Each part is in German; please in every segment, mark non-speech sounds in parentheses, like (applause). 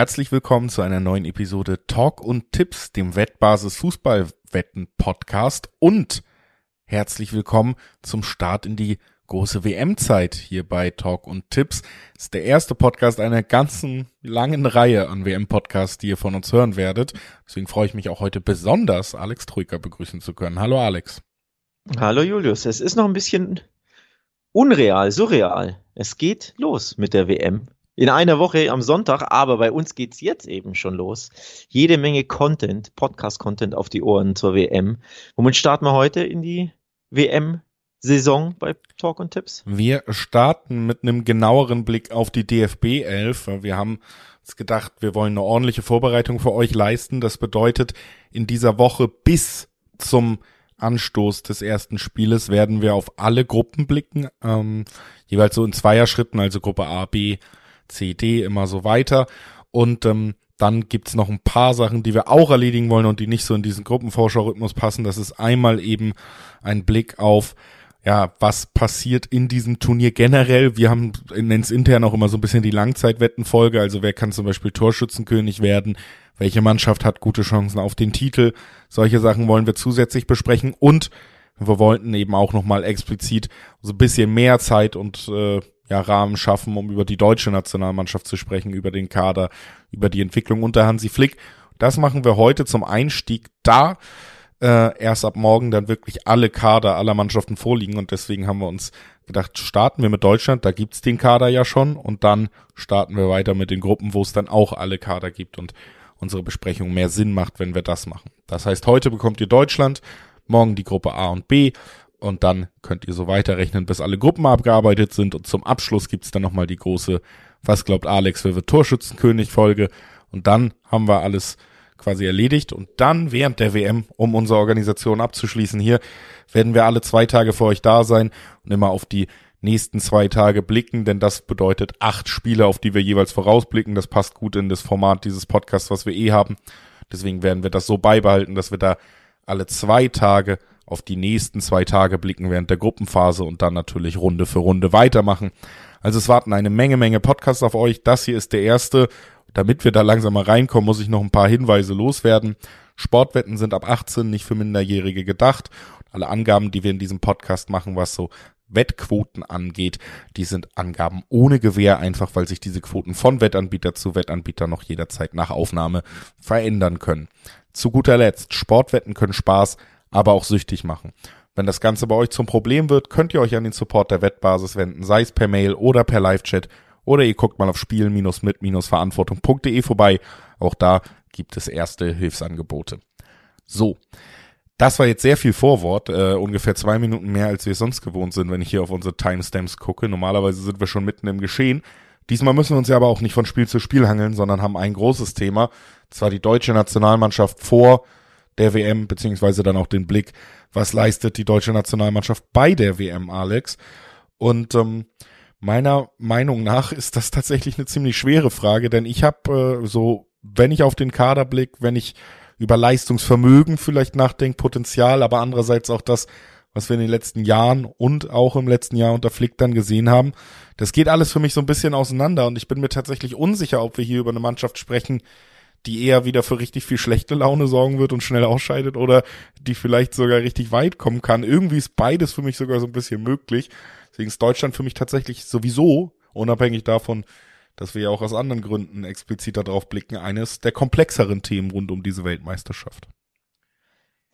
Herzlich willkommen zu einer neuen Episode Talk und Tipps, dem Wettbasis Fußballwetten Podcast und herzlich willkommen zum Start in die große WM-Zeit hier bei Talk und Tipps. Das ist der erste Podcast einer ganzen langen Reihe an WM-Podcasts, die ihr von uns hören werdet. Deswegen freue ich mich auch heute besonders, Alex Troika begrüßen zu können. Hallo Alex. Hallo Julius. Es ist noch ein bisschen unreal, surreal. Es geht los mit der WM. In einer Woche am Sonntag, aber bei uns geht's jetzt eben schon los. Jede Menge Content, Podcast-Content auf die Ohren zur WM. Womit starten wir heute in die WM Saison bei Talk und Tipps? Wir starten mit einem genaueren Blick auf die DFB 11. Wir haben uns gedacht, wir wollen eine ordentliche Vorbereitung für euch leisten. Das bedeutet, in dieser Woche bis zum Anstoß des ersten Spieles werden wir auf alle Gruppen blicken, ähm, jeweils so in Zweierschritten, also Gruppe A, B, C, D, immer so weiter. Und ähm, dann gibt's noch ein paar Sachen, die wir auch erledigen wollen und die nicht so in diesen Gruppenvorschau-Rhythmus passen. Das ist einmal eben ein Blick auf ja, was passiert in diesem Turnier generell. Wir haben, nennen es intern auch immer so ein bisschen die Langzeitwettenfolge, also wer kann zum Beispiel Torschützenkönig werden, welche Mannschaft hat gute Chancen auf den Titel. Solche Sachen wollen wir zusätzlich besprechen und wir wollten eben auch nochmal explizit so ein bisschen mehr Zeit und äh, ja, Rahmen schaffen, um über die deutsche Nationalmannschaft zu sprechen, über den Kader, über die Entwicklung unter Hansi Flick. Das machen wir heute zum Einstieg da. Äh, erst ab morgen dann wirklich alle Kader aller Mannschaften vorliegen. Und deswegen haben wir uns gedacht, starten wir mit Deutschland, da gibt's den Kader ja schon. Und dann starten wir weiter mit den Gruppen, wo es dann auch alle Kader gibt und unsere Besprechung mehr Sinn macht, wenn wir das machen. Das heißt, heute bekommt ihr Deutschland, morgen die Gruppe A und B und dann könnt ihr so weiterrechnen, bis alle Gruppen abgearbeitet sind und zum Abschluss gibt's dann nochmal die große Was glaubt Alex, wer wird Torschützenkönig Folge und dann haben wir alles quasi erledigt. Und dann während der WM, um unsere Organisation abzuschließen hier, werden wir alle zwei Tage für euch da sein und immer auf die nächsten zwei Tage blicken, denn das bedeutet acht Spiele, auf die wir jeweils vorausblicken. Das passt gut in das Format dieses Podcasts, was wir eh haben. Deswegen werden wir das so beibehalten, dass wir da alle zwei Tage auf die nächsten zwei Tage blicken während der Gruppenphase und dann natürlich Runde für Runde weitermachen. Also es warten eine Menge, Menge Podcasts auf euch. Das hier ist der erste damit wir da langsam mal reinkommen, muss ich noch ein paar Hinweise loswerden. Sportwetten sind ab 18 nicht für Minderjährige gedacht. Alle Angaben, die wir in diesem Podcast machen, was so Wettquoten angeht, die sind Angaben ohne Gewähr, einfach weil sich diese Quoten von Wettanbieter zu Wettanbieter noch jederzeit nach Aufnahme verändern können. Zu guter Letzt, Sportwetten können Spaß, aber auch süchtig machen. Wenn das Ganze bei euch zum Problem wird, könnt ihr euch an den Support der Wettbasis wenden, sei es per Mail oder per Live-Chat oder ihr guckt mal auf spielen-mit-verantwortung.de vorbei. Auch da gibt es erste Hilfsangebote. So. Das war jetzt sehr viel Vorwort, äh, ungefähr zwei Minuten mehr, als wir sonst gewohnt sind, wenn ich hier auf unsere Timestamps gucke. Normalerweise sind wir schon mitten im Geschehen. Diesmal müssen wir uns ja aber auch nicht von Spiel zu Spiel hangeln, sondern haben ein großes Thema. Zwar die deutsche Nationalmannschaft vor der WM, beziehungsweise dann auch den Blick, was leistet die deutsche Nationalmannschaft bei der WM, Alex. Und ähm, Meiner Meinung nach (laughs) ist das tatsächlich eine ziemlich schwere Frage, denn ich habe äh, so, wenn ich auf den Kader blick, wenn ich über Leistungsvermögen vielleicht nachdenke, Potenzial, aber andererseits auch das, was wir in den letzten Jahren und auch im letzten Jahr unter Flick dann gesehen haben, das geht alles für mich so ein bisschen auseinander und ich bin mir tatsächlich unsicher, ob wir hier über eine Mannschaft sprechen, die eher wieder für richtig viel schlechte Laune sorgen wird und schnell ausscheidet oder die vielleicht sogar richtig weit kommen kann. Irgendwie ist beides für mich sogar so ein bisschen möglich. Deswegen ist Deutschland für mich tatsächlich sowieso, unabhängig davon, dass wir ja auch aus anderen Gründen expliziter drauf blicken, eines der komplexeren Themen rund um diese Weltmeisterschaft.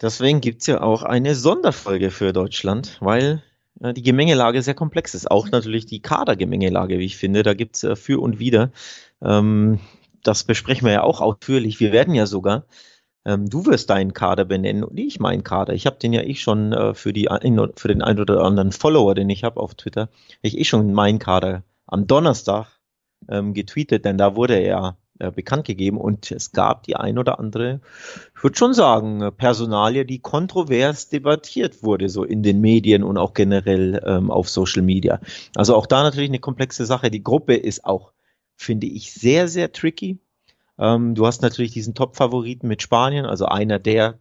Deswegen gibt's ja auch eine Sonderfolge für Deutschland, weil äh, die Gemengelage sehr komplex ist. Auch natürlich die Kadergemengelage, wie ich finde. Da gibt's äh, für und wieder. Ähm, das besprechen wir ja auch ausführlich. Wir werden ja sogar ähm, du wirst deinen Kader benennen und ich meinen Kader. Ich habe den ja ich schon äh, für, die, für den ein oder anderen Follower, den ich habe auf Twitter, ich eh schon meinen Kader am Donnerstag ähm, getweetet, denn da wurde er ja äh, bekannt gegeben und es gab die ein oder andere, ich würde schon sagen, Personalie, die kontrovers debattiert wurde, so in den Medien und auch generell ähm, auf Social Media. Also auch da natürlich eine komplexe Sache. Die Gruppe ist auch, finde ich, sehr, sehr tricky. Ähm, du hast natürlich diesen Top-Favoriten mit Spanien, also einer der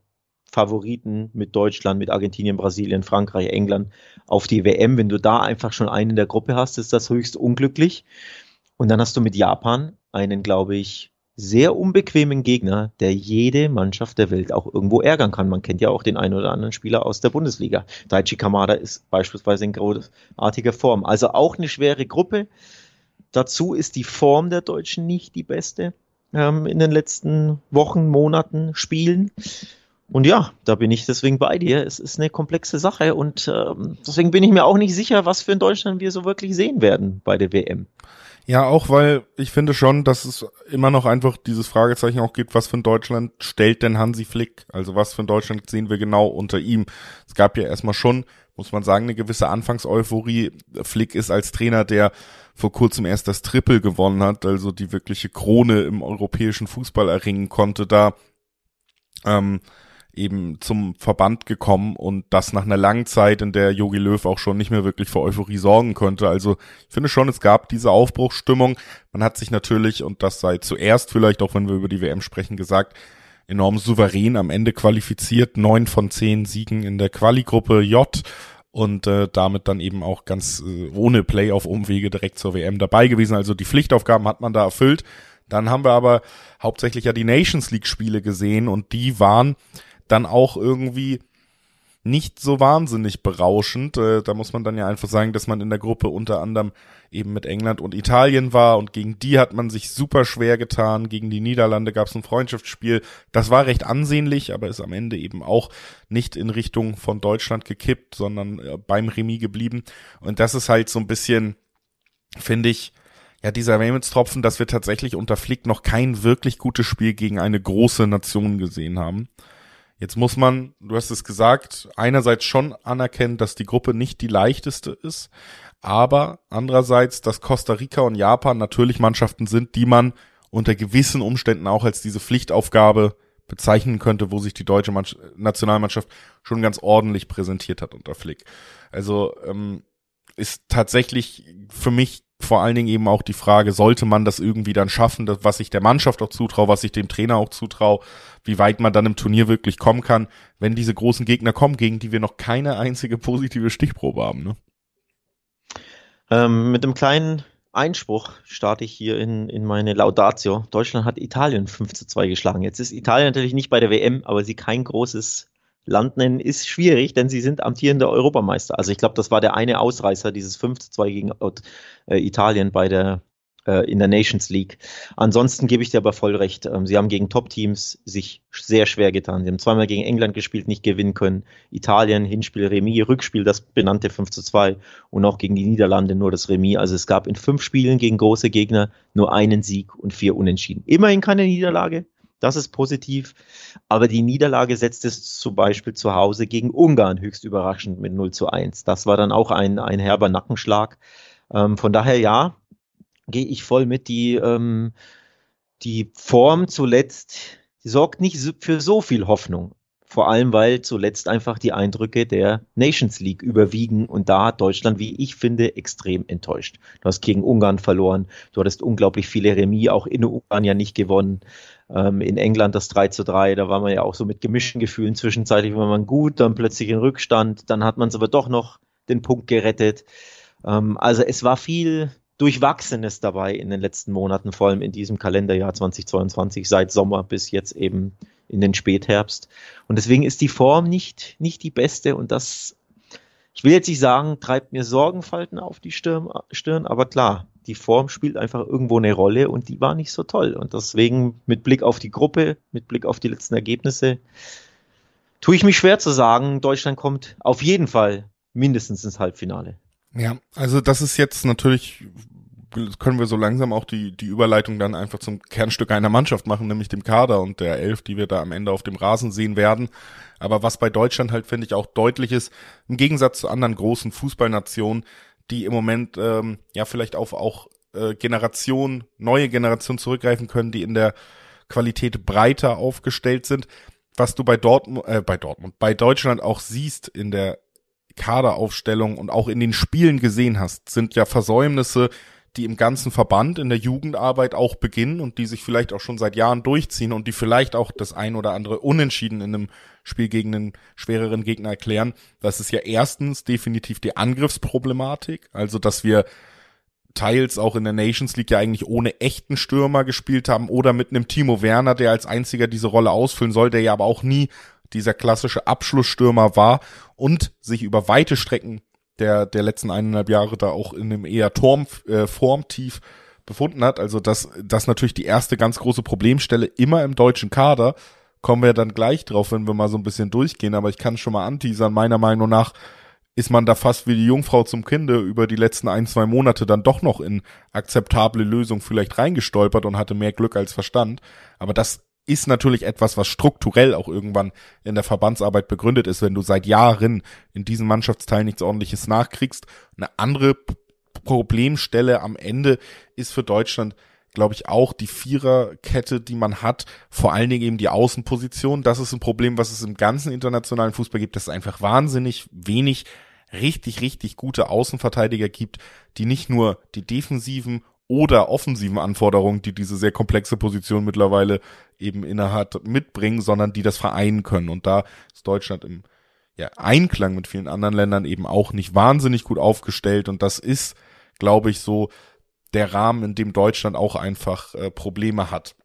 Favoriten mit Deutschland, mit Argentinien, Brasilien, Frankreich, England auf die WM. Wenn du da einfach schon einen in der Gruppe hast, ist das höchst unglücklich. Und dann hast du mit Japan einen, glaube ich, sehr unbequemen Gegner, der jede Mannschaft der Welt auch irgendwo ärgern kann. Man kennt ja auch den einen oder anderen Spieler aus der Bundesliga. Daichi Kamada ist beispielsweise in großartiger Form. Also auch eine schwere Gruppe. Dazu ist die Form der Deutschen nicht die beste ähm, in den letzten Wochen, Monaten, Spielen. Und ja, da bin ich deswegen bei dir. Es ist eine komplexe Sache und ähm, deswegen bin ich mir auch nicht sicher, was für in Deutschland wir so wirklich sehen werden bei der WM. Ja, auch weil ich finde schon, dass es immer noch einfach dieses Fragezeichen auch gibt, was für ein Deutschland stellt denn Hansi Flick? Also was für ein Deutschland sehen wir genau unter ihm? Es gab ja erstmal schon, muss man sagen, eine gewisse Anfangseuphorie. Flick ist als Trainer, der vor kurzem erst das Triple gewonnen hat, also die wirkliche Krone im europäischen Fußball erringen konnte, da ähm, eben zum Verband gekommen und das nach einer langen Zeit, in der Jogi Löw auch schon nicht mehr wirklich für Euphorie sorgen konnte. Also ich finde schon, es gab diese Aufbruchsstimmung. Man hat sich natürlich, und das sei zuerst vielleicht, auch wenn wir über die WM sprechen, gesagt, enorm souverän am Ende qualifiziert. Neun von zehn Siegen in der Quali-Gruppe J und äh, damit dann eben auch ganz äh, ohne Playoff-Umwege direkt zur WM dabei gewesen. Also die Pflichtaufgaben hat man da erfüllt. Dann haben wir aber hauptsächlich ja die Nations League Spiele gesehen und die waren dann auch irgendwie nicht so wahnsinnig berauschend. Äh, da muss man dann ja einfach sagen, dass man in der Gruppe unter anderem eben mit England und Italien war und gegen die hat man sich super schwer getan. Gegen die Niederlande gab es ein Freundschaftsspiel. Das war recht ansehnlich, aber ist am Ende eben auch nicht in Richtung von Deutschland gekippt, sondern äh, beim Remis geblieben. Und das ist halt so ein bisschen, finde ich, ja, dieser Wermutstropfen, dass wir tatsächlich unter Flick noch kein wirklich gutes Spiel gegen eine große Nation gesehen haben. Jetzt muss man, du hast es gesagt, einerseits schon anerkennen, dass die Gruppe nicht die leichteste ist, aber andererseits, dass Costa Rica und Japan natürlich Mannschaften sind, die man unter gewissen Umständen auch als diese Pflichtaufgabe bezeichnen könnte, wo sich die deutsche Mannschaft, Nationalmannschaft schon ganz ordentlich präsentiert hat unter Flick. Also ähm, ist tatsächlich für mich vor allen Dingen eben auch die Frage, sollte man das irgendwie dann schaffen, was ich der Mannschaft auch zutraue, was ich dem Trainer auch zutraue, wie weit man dann im Turnier wirklich kommen kann, wenn diese großen Gegner kommen, gegen die wir noch keine einzige positive Stichprobe haben. Ne? Ähm, mit einem kleinen Einspruch starte ich hier in, in meine Laudatio. Deutschland hat Italien 5 zu 2 geschlagen. Jetzt ist Italien natürlich nicht bei der WM, aber sie kein großes Land nennen, ist schwierig, denn sie sind amtierende Europameister. Also ich glaube, das war der eine Ausreißer, dieses 5 zu 2 gegen äh, Italien bei der äh, in der Nations League. Ansonsten gebe ich dir aber voll recht. Ähm, sie haben gegen Top-Teams sich sehr schwer getan. Sie haben zweimal gegen England gespielt, nicht gewinnen können. Italien, Hinspiel, Remis, Rückspiel, das benannte 5 zu 2 und auch gegen die Niederlande nur das Remis. Also es gab in fünf Spielen gegen große Gegner nur einen Sieg und vier Unentschieden. Immerhin keine Niederlage, das ist positiv. Aber die Niederlage setzt es zum Beispiel zu Hause gegen Ungarn höchst überraschend mit 0 zu 1. Das war dann auch ein, ein herber Nackenschlag. Ähm, von daher ja, gehe ich voll mit. Die, ähm, die Form zuletzt die sorgt nicht für so viel Hoffnung. Vor allem, weil zuletzt einfach die Eindrücke der Nations League überwiegen und da hat Deutschland, wie ich finde, extrem enttäuscht. Du hast gegen Ungarn verloren, du hattest unglaublich viele Remis, auch in Ungarn ja nicht gewonnen. Ähm, in England das 3 zu 3, da war man ja auch so mit gemischten Gefühlen. Zwischenzeitlich war man gut, dann plötzlich in Rückstand, dann hat man es aber doch noch den Punkt gerettet. Ähm, also es war viel Durchwachsenes dabei in den letzten Monaten, vor allem in diesem Kalenderjahr 2022, seit Sommer bis jetzt eben in den Spätherbst. Und deswegen ist die Form nicht, nicht die beste und das, ich will jetzt nicht sagen, treibt mir Sorgenfalten auf die Stirn, Stirn, aber klar, die Form spielt einfach irgendwo eine Rolle und die war nicht so toll. Und deswegen mit Blick auf die Gruppe, mit Blick auf die letzten Ergebnisse, tue ich mich schwer zu sagen, Deutschland kommt auf jeden Fall mindestens ins Halbfinale. Ja, also das ist jetzt natürlich können wir so langsam auch die, die Überleitung dann einfach zum Kernstück einer Mannschaft machen, nämlich dem Kader und der Elf, die wir da am Ende auf dem Rasen sehen werden. Aber was bei Deutschland halt, finde ich, auch deutlich ist, im Gegensatz zu anderen großen Fußballnationen, die im Moment ähm, ja vielleicht auf auch äh, Generation, neue Generationen zurückgreifen können, die in der Qualität breiter aufgestellt sind. Was du bei Dortmund, äh, bei Dortmund, bei Deutschland auch siehst in der Kaderaufstellung und auch in den Spielen gesehen hast, sind ja Versäumnisse, die im ganzen Verband in der Jugendarbeit auch beginnen und die sich vielleicht auch schon seit Jahren durchziehen und die vielleicht auch das ein oder andere Unentschieden in einem Spiel gegen einen schwereren Gegner erklären. Das ist ja erstens definitiv die Angriffsproblematik, also dass wir teils auch in der Nations League ja eigentlich ohne echten Stürmer gespielt haben oder mit einem Timo Werner, der als einziger diese Rolle ausfüllen soll, der ja aber auch nie dieser klassische Abschlussstürmer war und sich über weite Strecken der, der letzten eineinhalb Jahre da auch in einem eher Turm, äh, Formtief befunden hat. Also das, das natürlich die erste ganz große Problemstelle immer im deutschen Kader. Kommen wir dann gleich drauf, wenn wir mal so ein bisschen durchgehen. Aber ich kann schon mal anteasern. Meiner Meinung nach ist man da fast wie die Jungfrau zum Kinde über die letzten ein, zwei Monate dann doch noch in akzeptable Lösungen vielleicht reingestolpert und hatte mehr Glück als Verstand. Aber das ist natürlich etwas, was strukturell auch irgendwann in der Verbandsarbeit begründet ist, wenn du seit Jahren in diesem Mannschaftsteil nichts ordentliches nachkriegst. Eine andere Problemstelle am Ende ist für Deutschland, glaube ich, auch die Viererkette, die man hat, vor allen Dingen eben die Außenposition. Das ist ein Problem, was es im ganzen internationalen Fußball gibt, dass es einfach wahnsinnig wenig richtig, richtig gute Außenverteidiger gibt, die nicht nur die defensiven oder offensiven Anforderungen, die diese sehr komplexe Position mittlerweile eben innehat, mitbringen, sondern die das vereinen können. Und da ist Deutschland im ja, Einklang mit vielen anderen Ländern eben auch nicht wahnsinnig gut aufgestellt. Und das ist, glaube ich, so der Rahmen, in dem Deutschland auch einfach äh, Probleme hat.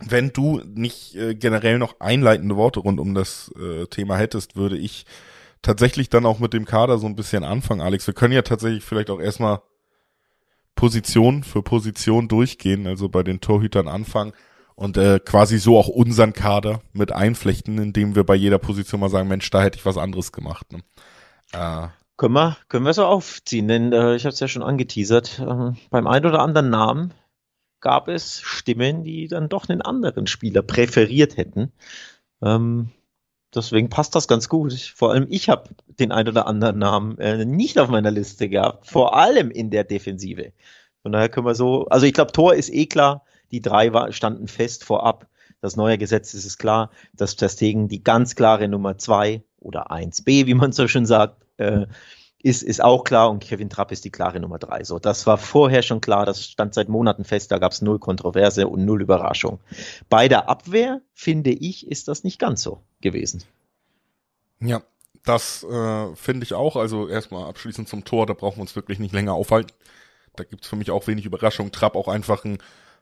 Wenn du nicht äh, generell noch einleitende Worte rund um das äh, Thema hättest, würde ich tatsächlich dann auch mit dem Kader so ein bisschen anfangen, Alex. Wir können ja tatsächlich vielleicht auch erstmal Position für Position durchgehen, also bei den Torhütern anfangen und äh, quasi so auch unseren Kader mit einflechten, indem wir bei jeder Position mal sagen, Mensch, da hätte ich was anderes gemacht. Ne? Äh, können wir, können wir so aufziehen, denn äh, ich habe es ja schon angeteasert. Äh, beim einen oder anderen Namen gab es Stimmen, die dann doch einen anderen Spieler präferiert hätten. Ähm, deswegen passt das ganz gut. Vor allem ich habe den einen oder anderen Namen äh, nicht auf meiner Liste gehabt, vor allem in der Defensive. Von daher können wir so, also ich glaube, Tor ist eh klar. Die drei war, standen fest vorab. Das neue Gesetz ist es klar, dass Terstegen die ganz klare Nummer zwei oder 1b, wie man so schön sagt, äh, ist, ist auch klar und Kevin Trapp ist die klare Nummer drei. So, das war vorher schon klar, das stand seit Monaten fest, da gab es null Kontroverse und null Überraschung. Bei der Abwehr, finde ich, ist das nicht ganz so gewesen. Ja, das äh, finde ich auch. Also erstmal abschließend zum Tor, da brauchen wir uns wirklich nicht länger aufhalten. Da gibt's für mich auch wenig Überraschung. Trapp auch einfach ein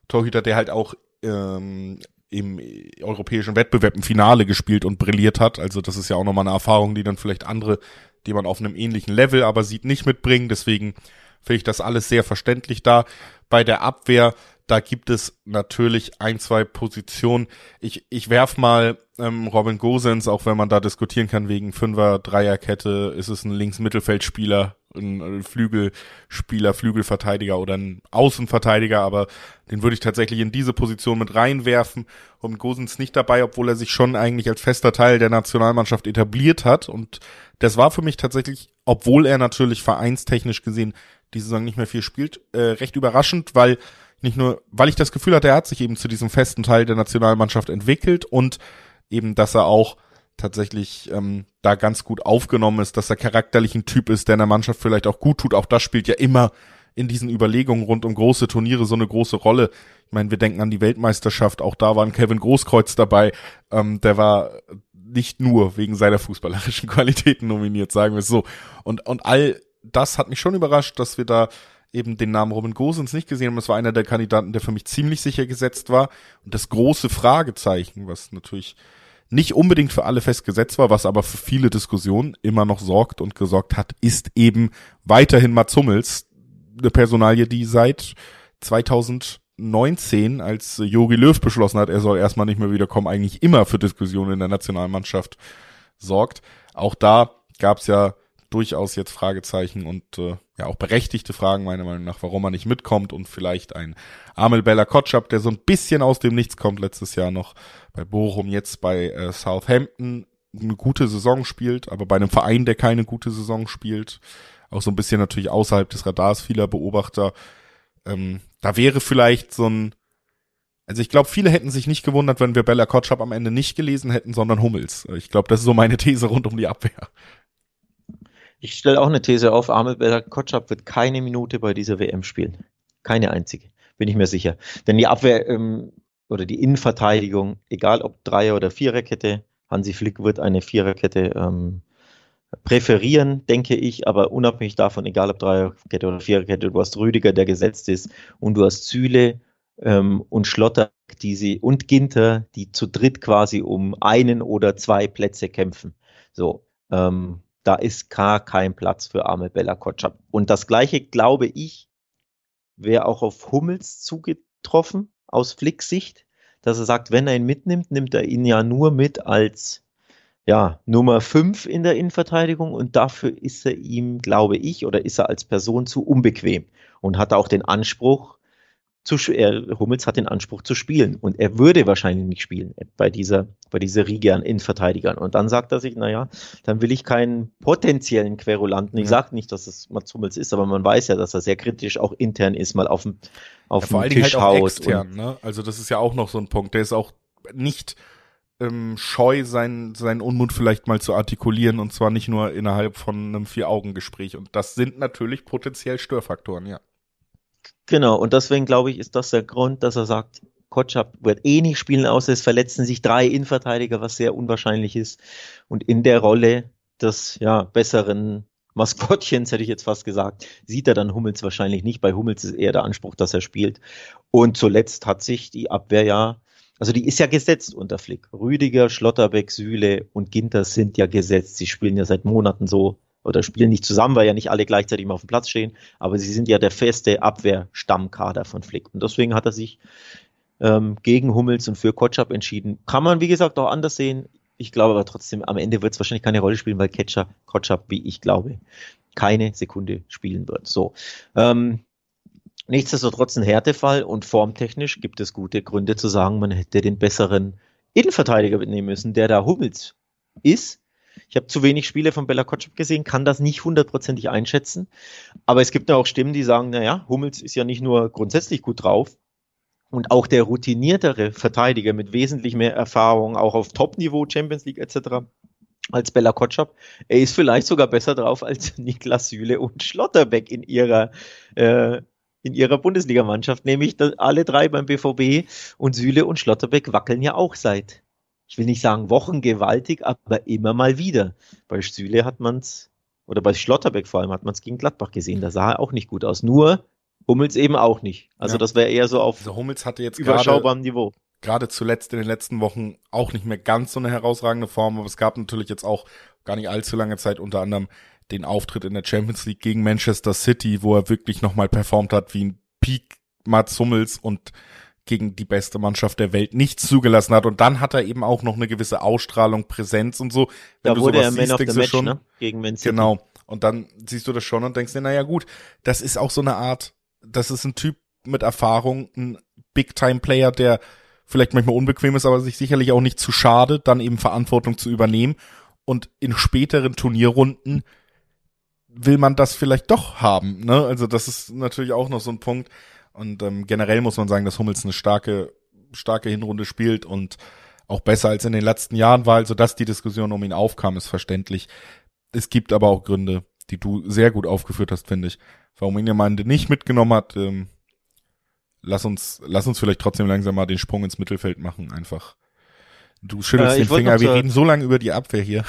Torhüter, der halt auch ähm, im europäischen Wettbewerb im Finale gespielt und brilliert hat. Also das ist ja auch nochmal eine Erfahrung, die dann vielleicht andere die man auf einem ähnlichen Level aber sieht, nicht mitbringen. Deswegen finde ich das alles sehr verständlich da. Bei der Abwehr, da gibt es natürlich ein, zwei Positionen. Ich, ich werf mal ähm, Robin Gosens, auch wenn man da diskutieren kann wegen Fünfer, Dreierkette, ist es ein Links-Mittelfeldspieler ein Flügelspieler, Flügelverteidiger oder ein Außenverteidiger, aber den würde ich tatsächlich in diese Position mit reinwerfen. Und Gosens nicht dabei, obwohl er sich schon eigentlich als fester Teil der Nationalmannschaft etabliert hat. Und das war für mich tatsächlich, obwohl er natürlich vereinstechnisch gesehen diese Saison nicht mehr viel spielt, äh, recht überraschend, weil nicht nur, weil ich das Gefühl hatte, er hat sich eben zu diesem festen Teil der Nationalmannschaft entwickelt und eben, dass er auch tatsächlich ähm, da ganz gut aufgenommen ist, dass er charakterlich ein Typ ist, der in der Mannschaft vielleicht auch gut tut. Auch das spielt ja immer in diesen Überlegungen rund um große Turniere so eine große Rolle. Ich meine, wir denken an die Weltmeisterschaft, auch da war ein Kevin Großkreuz dabei, ähm, der war nicht nur wegen seiner fußballerischen (laughs) Qualitäten nominiert, sagen wir es so. Und, und all das hat mich schon überrascht, dass wir da eben den Namen Robin Gosens nicht gesehen haben. Das war einer der Kandidaten, der für mich ziemlich sicher gesetzt war. Und das große Fragezeichen, was natürlich nicht unbedingt für alle festgesetzt war, was aber für viele Diskussionen immer noch sorgt und gesorgt hat, ist eben weiterhin Mats Hummels, eine Personalie, die seit 2019, als Jogi Löw beschlossen hat, er soll erstmal nicht mehr wiederkommen, eigentlich immer für Diskussionen in der Nationalmannschaft sorgt. Auch da gab es ja durchaus jetzt Fragezeichen und äh, ja auch berechtigte Fragen meiner Meinung nach, warum er nicht mitkommt und vielleicht ein Amel Bella Kotschap, der so ein bisschen aus dem Nichts kommt, letztes Jahr noch bei Bochum, jetzt bei äh, Southampton eine gute Saison spielt, aber bei einem Verein, der keine gute Saison spielt, auch so ein bisschen natürlich außerhalb des Radars vieler Beobachter, ähm, da wäre vielleicht so ein also ich glaube, viele hätten sich nicht gewundert, wenn wir Bella Kotschap am Ende nicht gelesen hätten, sondern Hummels. Ich glaube, das ist so meine These rund um die Abwehr. Ich stelle auch eine These auf, Ahmed Kotschap wird keine Minute bei dieser WM spielen. Keine einzige, bin ich mir sicher. Denn die Abwehr ähm, oder die Innenverteidigung, egal ob Dreier- oder Viererkette, Hansi Flick wird eine Viererkette ähm, präferieren, denke ich, aber unabhängig davon, egal ob Dreierkette oder Viererkette, du hast Rüdiger, der gesetzt ist, und du hast Züle ähm, und Schlotter, die sie und Ginter, die zu dritt quasi um einen oder zwei Plätze kämpfen. So, ähm, da ist gar kein Platz für arme Bella Kotschap. Und das gleiche, glaube ich, wäre auch auf Hummels zugetroffen, aus Flicks Sicht, dass er sagt, wenn er ihn mitnimmt, nimmt er ihn ja nur mit als ja, Nummer 5 in der Innenverteidigung und dafür ist er ihm, glaube ich, oder ist er als Person zu unbequem und hat auch den Anspruch, zu, er, Hummels hat den Anspruch zu spielen und er würde wahrscheinlich nicht spielen bei dieser, bei dieser Riege an Innenverteidigern. Und dann sagt er sich, naja, dann will ich keinen potenziellen Querulanten. Ich ja. sage nicht, dass es Mats Hummels ist, aber man weiß ja, dass er sehr kritisch auch intern ist, mal auf dem, auf ja, dem Tisch halt haut. Extern, ne? Also das ist ja auch noch so ein Punkt. Der ist auch nicht ähm, scheu, seinen, seinen Unmut vielleicht mal zu artikulieren und zwar nicht nur innerhalb von einem Vier-Augen-Gespräch. Und das sind natürlich potenziell Störfaktoren, ja. Genau, und deswegen glaube ich, ist das der Grund, dass er sagt, Kotschap wird eh nicht spielen, außer es verletzen sich drei Innenverteidiger, was sehr unwahrscheinlich ist. Und in der Rolle des ja, besseren Maskottchens, hätte ich jetzt fast gesagt, sieht er dann Hummels wahrscheinlich nicht. Bei Hummels ist eher der Anspruch, dass er spielt. Und zuletzt hat sich die Abwehr ja, also die ist ja gesetzt unter Flick. Rüdiger, Schlotterbeck, Süle und Ginter sind ja gesetzt. Sie spielen ja seit Monaten so oder spielen nicht zusammen, weil ja nicht alle gleichzeitig mal auf dem Platz stehen, aber sie sind ja der feste Abwehrstammkader von Flick. Und deswegen hat er sich ähm, gegen Hummels und für Kotschap entschieden. Kann man, wie gesagt, auch anders sehen. Ich glaube aber trotzdem, am Ende wird es wahrscheinlich keine Rolle spielen, weil Ketchup, Kotschap, wie ich glaube, keine Sekunde spielen wird. So. Ähm, nichtsdestotrotz ein Härtefall und formtechnisch gibt es gute Gründe zu sagen, man hätte den besseren Innenverteidiger mitnehmen müssen, der da Hummels ist ich habe zu wenig Spiele von Bella Kotschap gesehen, kann das nicht hundertprozentig einschätzen. Aber es gibt ja auch Stimmen, die sagen, naja, Hummels ist ja nicht nur grundsätzlich gut drauf, und auch der routiniertere Verteidiger mit wesentlich mehr Erfahrung, auch auf Top-Niveau, Champions League etc., als Bella Kotschap. Er ist vielleicht sogar besser drauf als (laughs) Niklas Süle und Schlotterbeck in ihrer, äh, in ihrer Bundesligamannschaft, nämlich alle drei beim BVB und Süle und Schlotterbeck wackeln ja auch seit ich will nicht sagen Wochen gewaltig, aber immer mal wieder. Bei Süle hat man es, oder bei Schlotterbeck vor allem hat man es gegen Gladbach gesehen, da sah er auch nicht gut aus. Nur Hummels eben auch nicht. Also ja. das wäre eher so auf also Hummels hatte jetzt überschaubarem Niveau. Gerade zuletzt in den letzten Wochen auch nicht mehr ganz so eine herausragende Form, aber es gab natürlich jetzt auch gar nicht allzu lange Zeit unter anderem den Auftritt in der Champions League gegen Manchester City, wo er wirklich nochmal performt hat wie ein Peak Mats Hummels und gegen die beste Mannschaft der Welt nichts zugelassen hat. Und dann hat er eben auch noch eine gewisse Ausstrahlung, Präsenz und so. Wenn da du wurde er siehst, denkst du schon, ne? gegen Man City. Genau. Und dann siehst du das schon und denkst dir, naja gut, das ist auch so eine Art, das ist ein Typ mit Erfahrung, ein Big-Time-Player, der vielleicht manchmal unbequem ist, aber sich sicherlich auch nicht zu schade, dann eben Verantwortung zu übernehmen. Und in späteren Turnierrunden will man das vielleicht doch haben. Ne? Also das ist natürlich auch noch so ein Punkt. Und ähm, generell muss man sagen, dass Hummels eine starke, starke Hinrunde spielt und auch besser als in den letzten Jahren war. Also, dass die Diskussion um ihn aufkam, ist verständlich. Es gibt aber auch Gründe, die du sehr gut aufgeführt hast, finde ich, warum ihn jemand nicht mitgenommen hat. Ähm, lass uns, lass uns vielleicht trotzdem langsam mal den Sprung ins Mittelfeld machen, einfach. Du schüttelst äh, den Finger, wir reden so lange über die Abwehr hier.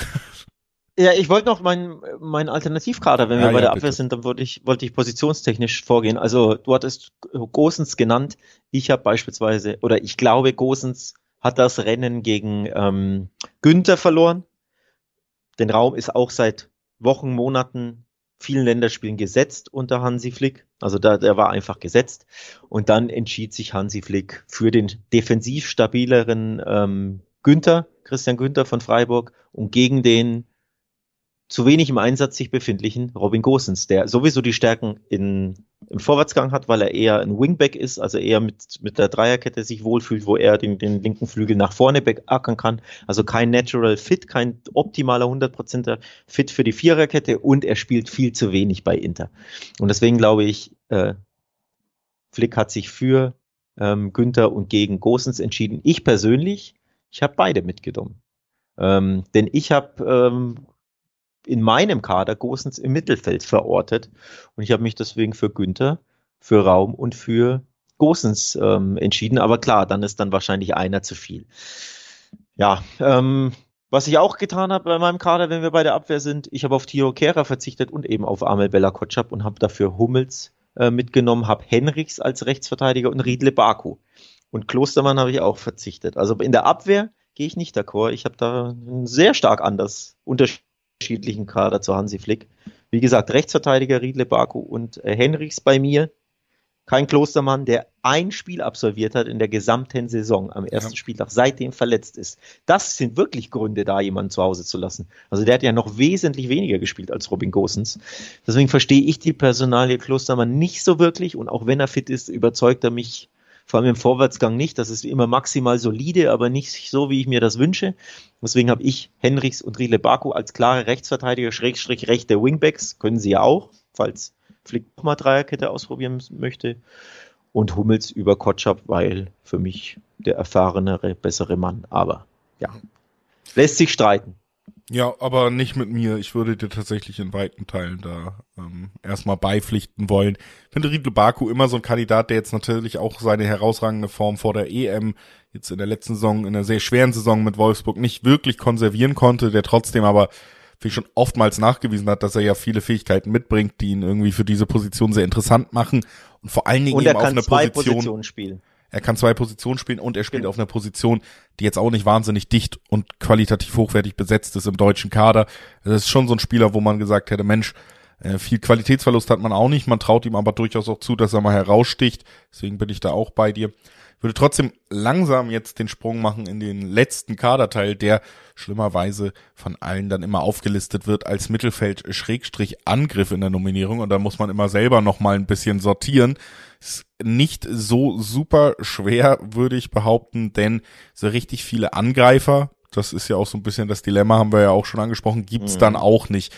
Ja, ich wollte noch meinen mein Alternativkader, wenn wir ja, bei der Abwehr bitte. sind, dann wollte ich, wollte ich positionstechnisch vorgehen. Also du hattest Gosens genannt. Ich habe beispielsweise, oder ich glaube, Gosens hat das Rennen gegen ähm, Günther verloren. Den Raum ist auch seit Wochen, Monaten, vielen Länderspielen gesetzt unter Hansi Flick. Also da, der war einfach gesetzt. Und dann entschied sich Hansi Flick für den defensiv stabileren ähm, Günther, Christian Günther von Freiburg und gegen den zu wenig im Einsatz sich befindlichen Robin Gosens, der sowieso die Stärken in, im Vorwärtsgang hat, weil er eher ein Wingback ist, also eher mit, mit der Dreierkette sich wohlfühlt, wo er den, den linken Flügel nach vorne ackern kann. Also kein Natural Fit, kein optimaler 100%er Fit für die Viererkette und er spielt viel zu wenig bei Inter. Und deswegen glaube ich, äh, Flick hat sich für ähm, Günther und gegen Gosens entschieden. Ich persönlich, ich habe beide mitgenommen. Ähm, denn ich habe ähm, in meinem Kader Gosens im Mittelfeld verortet. Und ich habe mich deswegen für Günther, für Raum und für Gosens ähm, entschieden. Aber klar, dann ist dann wahrscheinlich einer zu viel. Ja, ähm, Was ich auch getan habe bei meinem Kader, wenn wir bei der Abwehr sind, ich habe auf Tio Kehrer verzichtet und eben auf Amel Bella Kotschap und habe dafür Hummels äh, mitgenommen, habe Henrichs als Rechtsverteidiger und Riedle Baku. Und Klostermann habe ich auch verzichtet. Also in der Abwehr gehe ich nicht d'accord. Ich habe da sehr stark anders unterschiedlichen Kader zu Hansi Flick. Wie gesagt, Rechtsverteidiger Riedle Baku und äh, Henrichs bei mir kein Klostermann, der ein Spiel absolviert hat in der gesamten Saison am ersten ja. Spieltag, seitdem verletzt ist. Das sind wirklich Gründe, da jemanden zu Hause zu lassen. Also der hat ja noch wesentlich weniger gespielt als Robin Gosens. Deswegen verstehe ich die Personalie Klostermann nicht so wirklich und auch wenn er fit ist, überzeugt er mich vor allem im Vorwärtsgang nicht. Das ist immer maximal solide, aber nicht so, wie ich mir das wünsche. Deswegen habe ich Henrichs und Riedle Baku als klare Rechtsverteidiger, Schrägstrich rechte Wingbacks, können sie ja auch, falls Flick nochmal Dreierkette ausprobieren möchte. Und Hummels über Kotschap, weil für mich der erfahrenere, bessere Mann. Aber ja, lässt sich streiten. Ja, aber nicht mit mir. Ich würde dir tatsächlich in weiten Teilen da ähm, erstmal beipflichten wollen. Ich finde Riedle Baku immer so ein Kandidat, der jetzt natürlich auch seine herausragende Form vor der EM jetzt in der letzten Saison, in einer sehr schweren Saison mit Wolfsburg nicht wirklich konservieren konnte, der trotzdem aber wie schon oftmals nachgewiesen hat, dass er ja viele Fähigkeiten mitbringt, die ihn irgendwie für diese Position sehr interessant machen und vor allen Dingen und eben auf eine Position, Positionen spielen. Er kann zwei Positionen spielen und er spielt genau. auf einer Position, die jetzt auch nicht wahnsinnig dicht und qualitativ hochwertig besetzt ist im deutschen Kader. Das ist schon so ein Spieler, wo man gesagt hätte, Mensch, äh, viel Qualitätsverlust hat man auch nicht. Man traut ihm aber durchaus auch zu, dass er mal heraussticht. Deswegen bin ich da auch bei dir würde trotzdem langsam jetzt den Sprung machen in den letzten Kaderteil, der schlimmerweise von allen dann immer aufgelistet wird als Mittelfeld-Angriff in der Nominierung. Und da muss man immer selber nochmal ein bisschen sortieren. Ist nicht so super schwer, würde ich behaupten, denn so richtig viele Angreifer, das ist ja auch so ein bisschen das Dilemma, haben wir ja auch schon angesprochen, gibt's mhm. dann auch nicht.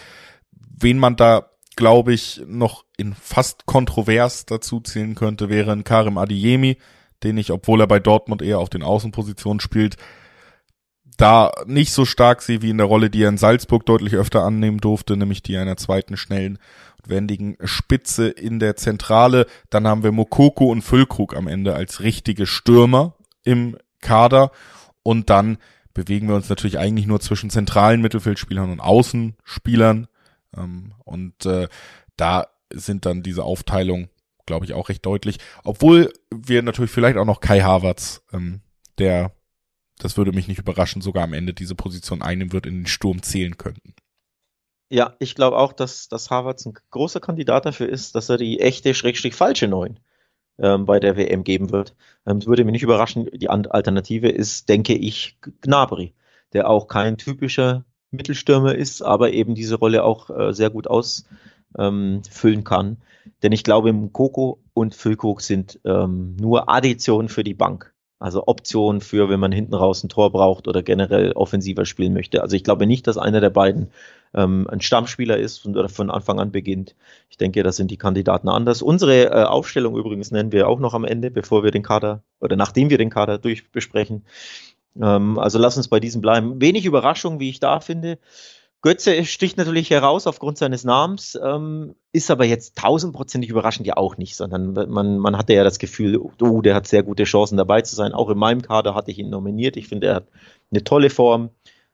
Wen man da glaube ich, noch in fast kontrovers dazu zählen könnte, wäre ein Karim Adiemi, den ich, obwohl er bei Dortmund eher auf den Außenpositionen spielt, da nicht so stark sehe wie in der Rolle, die er in Salzburg deutlich öfter annehmen durfte, nämlich die einer zweiten schnellen und wendigen Spitze in der Zentrale. Dann haben wir Mokoko und Füllkrug am Ende als richtige Stürmer im Kader und dann bewegen wir uns natürlich eigentlich nur zwischen zentralen Mittelfeldspielern und Außenspielern ähm, und äh, da sind dann diese Aufteilung glaube ich, auch recht deutlich. Obwohl wir natürlich vielleicht auch noch Kai Havertz, ähm, der, das würde mich nicht überraschen, sogar am Ende diese Position einnehmen wird, in den Sturm zählen könnten. Ja, ich glaube auch, dass, dass Havertz ein großer Kandidat dafür ist, dass er die echte, schrägstrich falsche Neun ähm, bei der WM geben wird. Ähm, würde mich nicht überraschen, die Alternative ist, denke ich, Gnabry, der auch kein typischer Mittelstürmer ist, aber eben diese Rolle auch äh, sehr gut aus, ähm, füllen kann. Denn ich glaube, Koko und Füllkrug sind ähm, nur Additionen für die Bank. Also Optionen für, wenn man hinten raus ein Tor braucht oder generell offensiver spielen möchte. Also ich glaube nicht, dass einer der beiden ähm, ein Stammspieler ist und oder von Anfang an beginnt. Ich denke, das sind die Kandidaten anders. Unsere äh, Aufstellung übrigens nennen wir auch noch am Ende, bevor wir den Kader oder nachdem wir den Kader durchbesprechen. Ähm, also lass uns bei diesem bleiben. Wenig Überraschung, wie ich da finde. Götze sticht natürlich heraus aufgrund seines Namens, ähm, ist aber jetzt tausendprozentig überraschend ja auch nicht, sondern man, man hatte ja das Gefühl, oh, der hat sehr gute Chancen dabei zu sein. Auch in meinem Kader hatte ich ihn nominiert. Ich finde, er hat eine tolle Form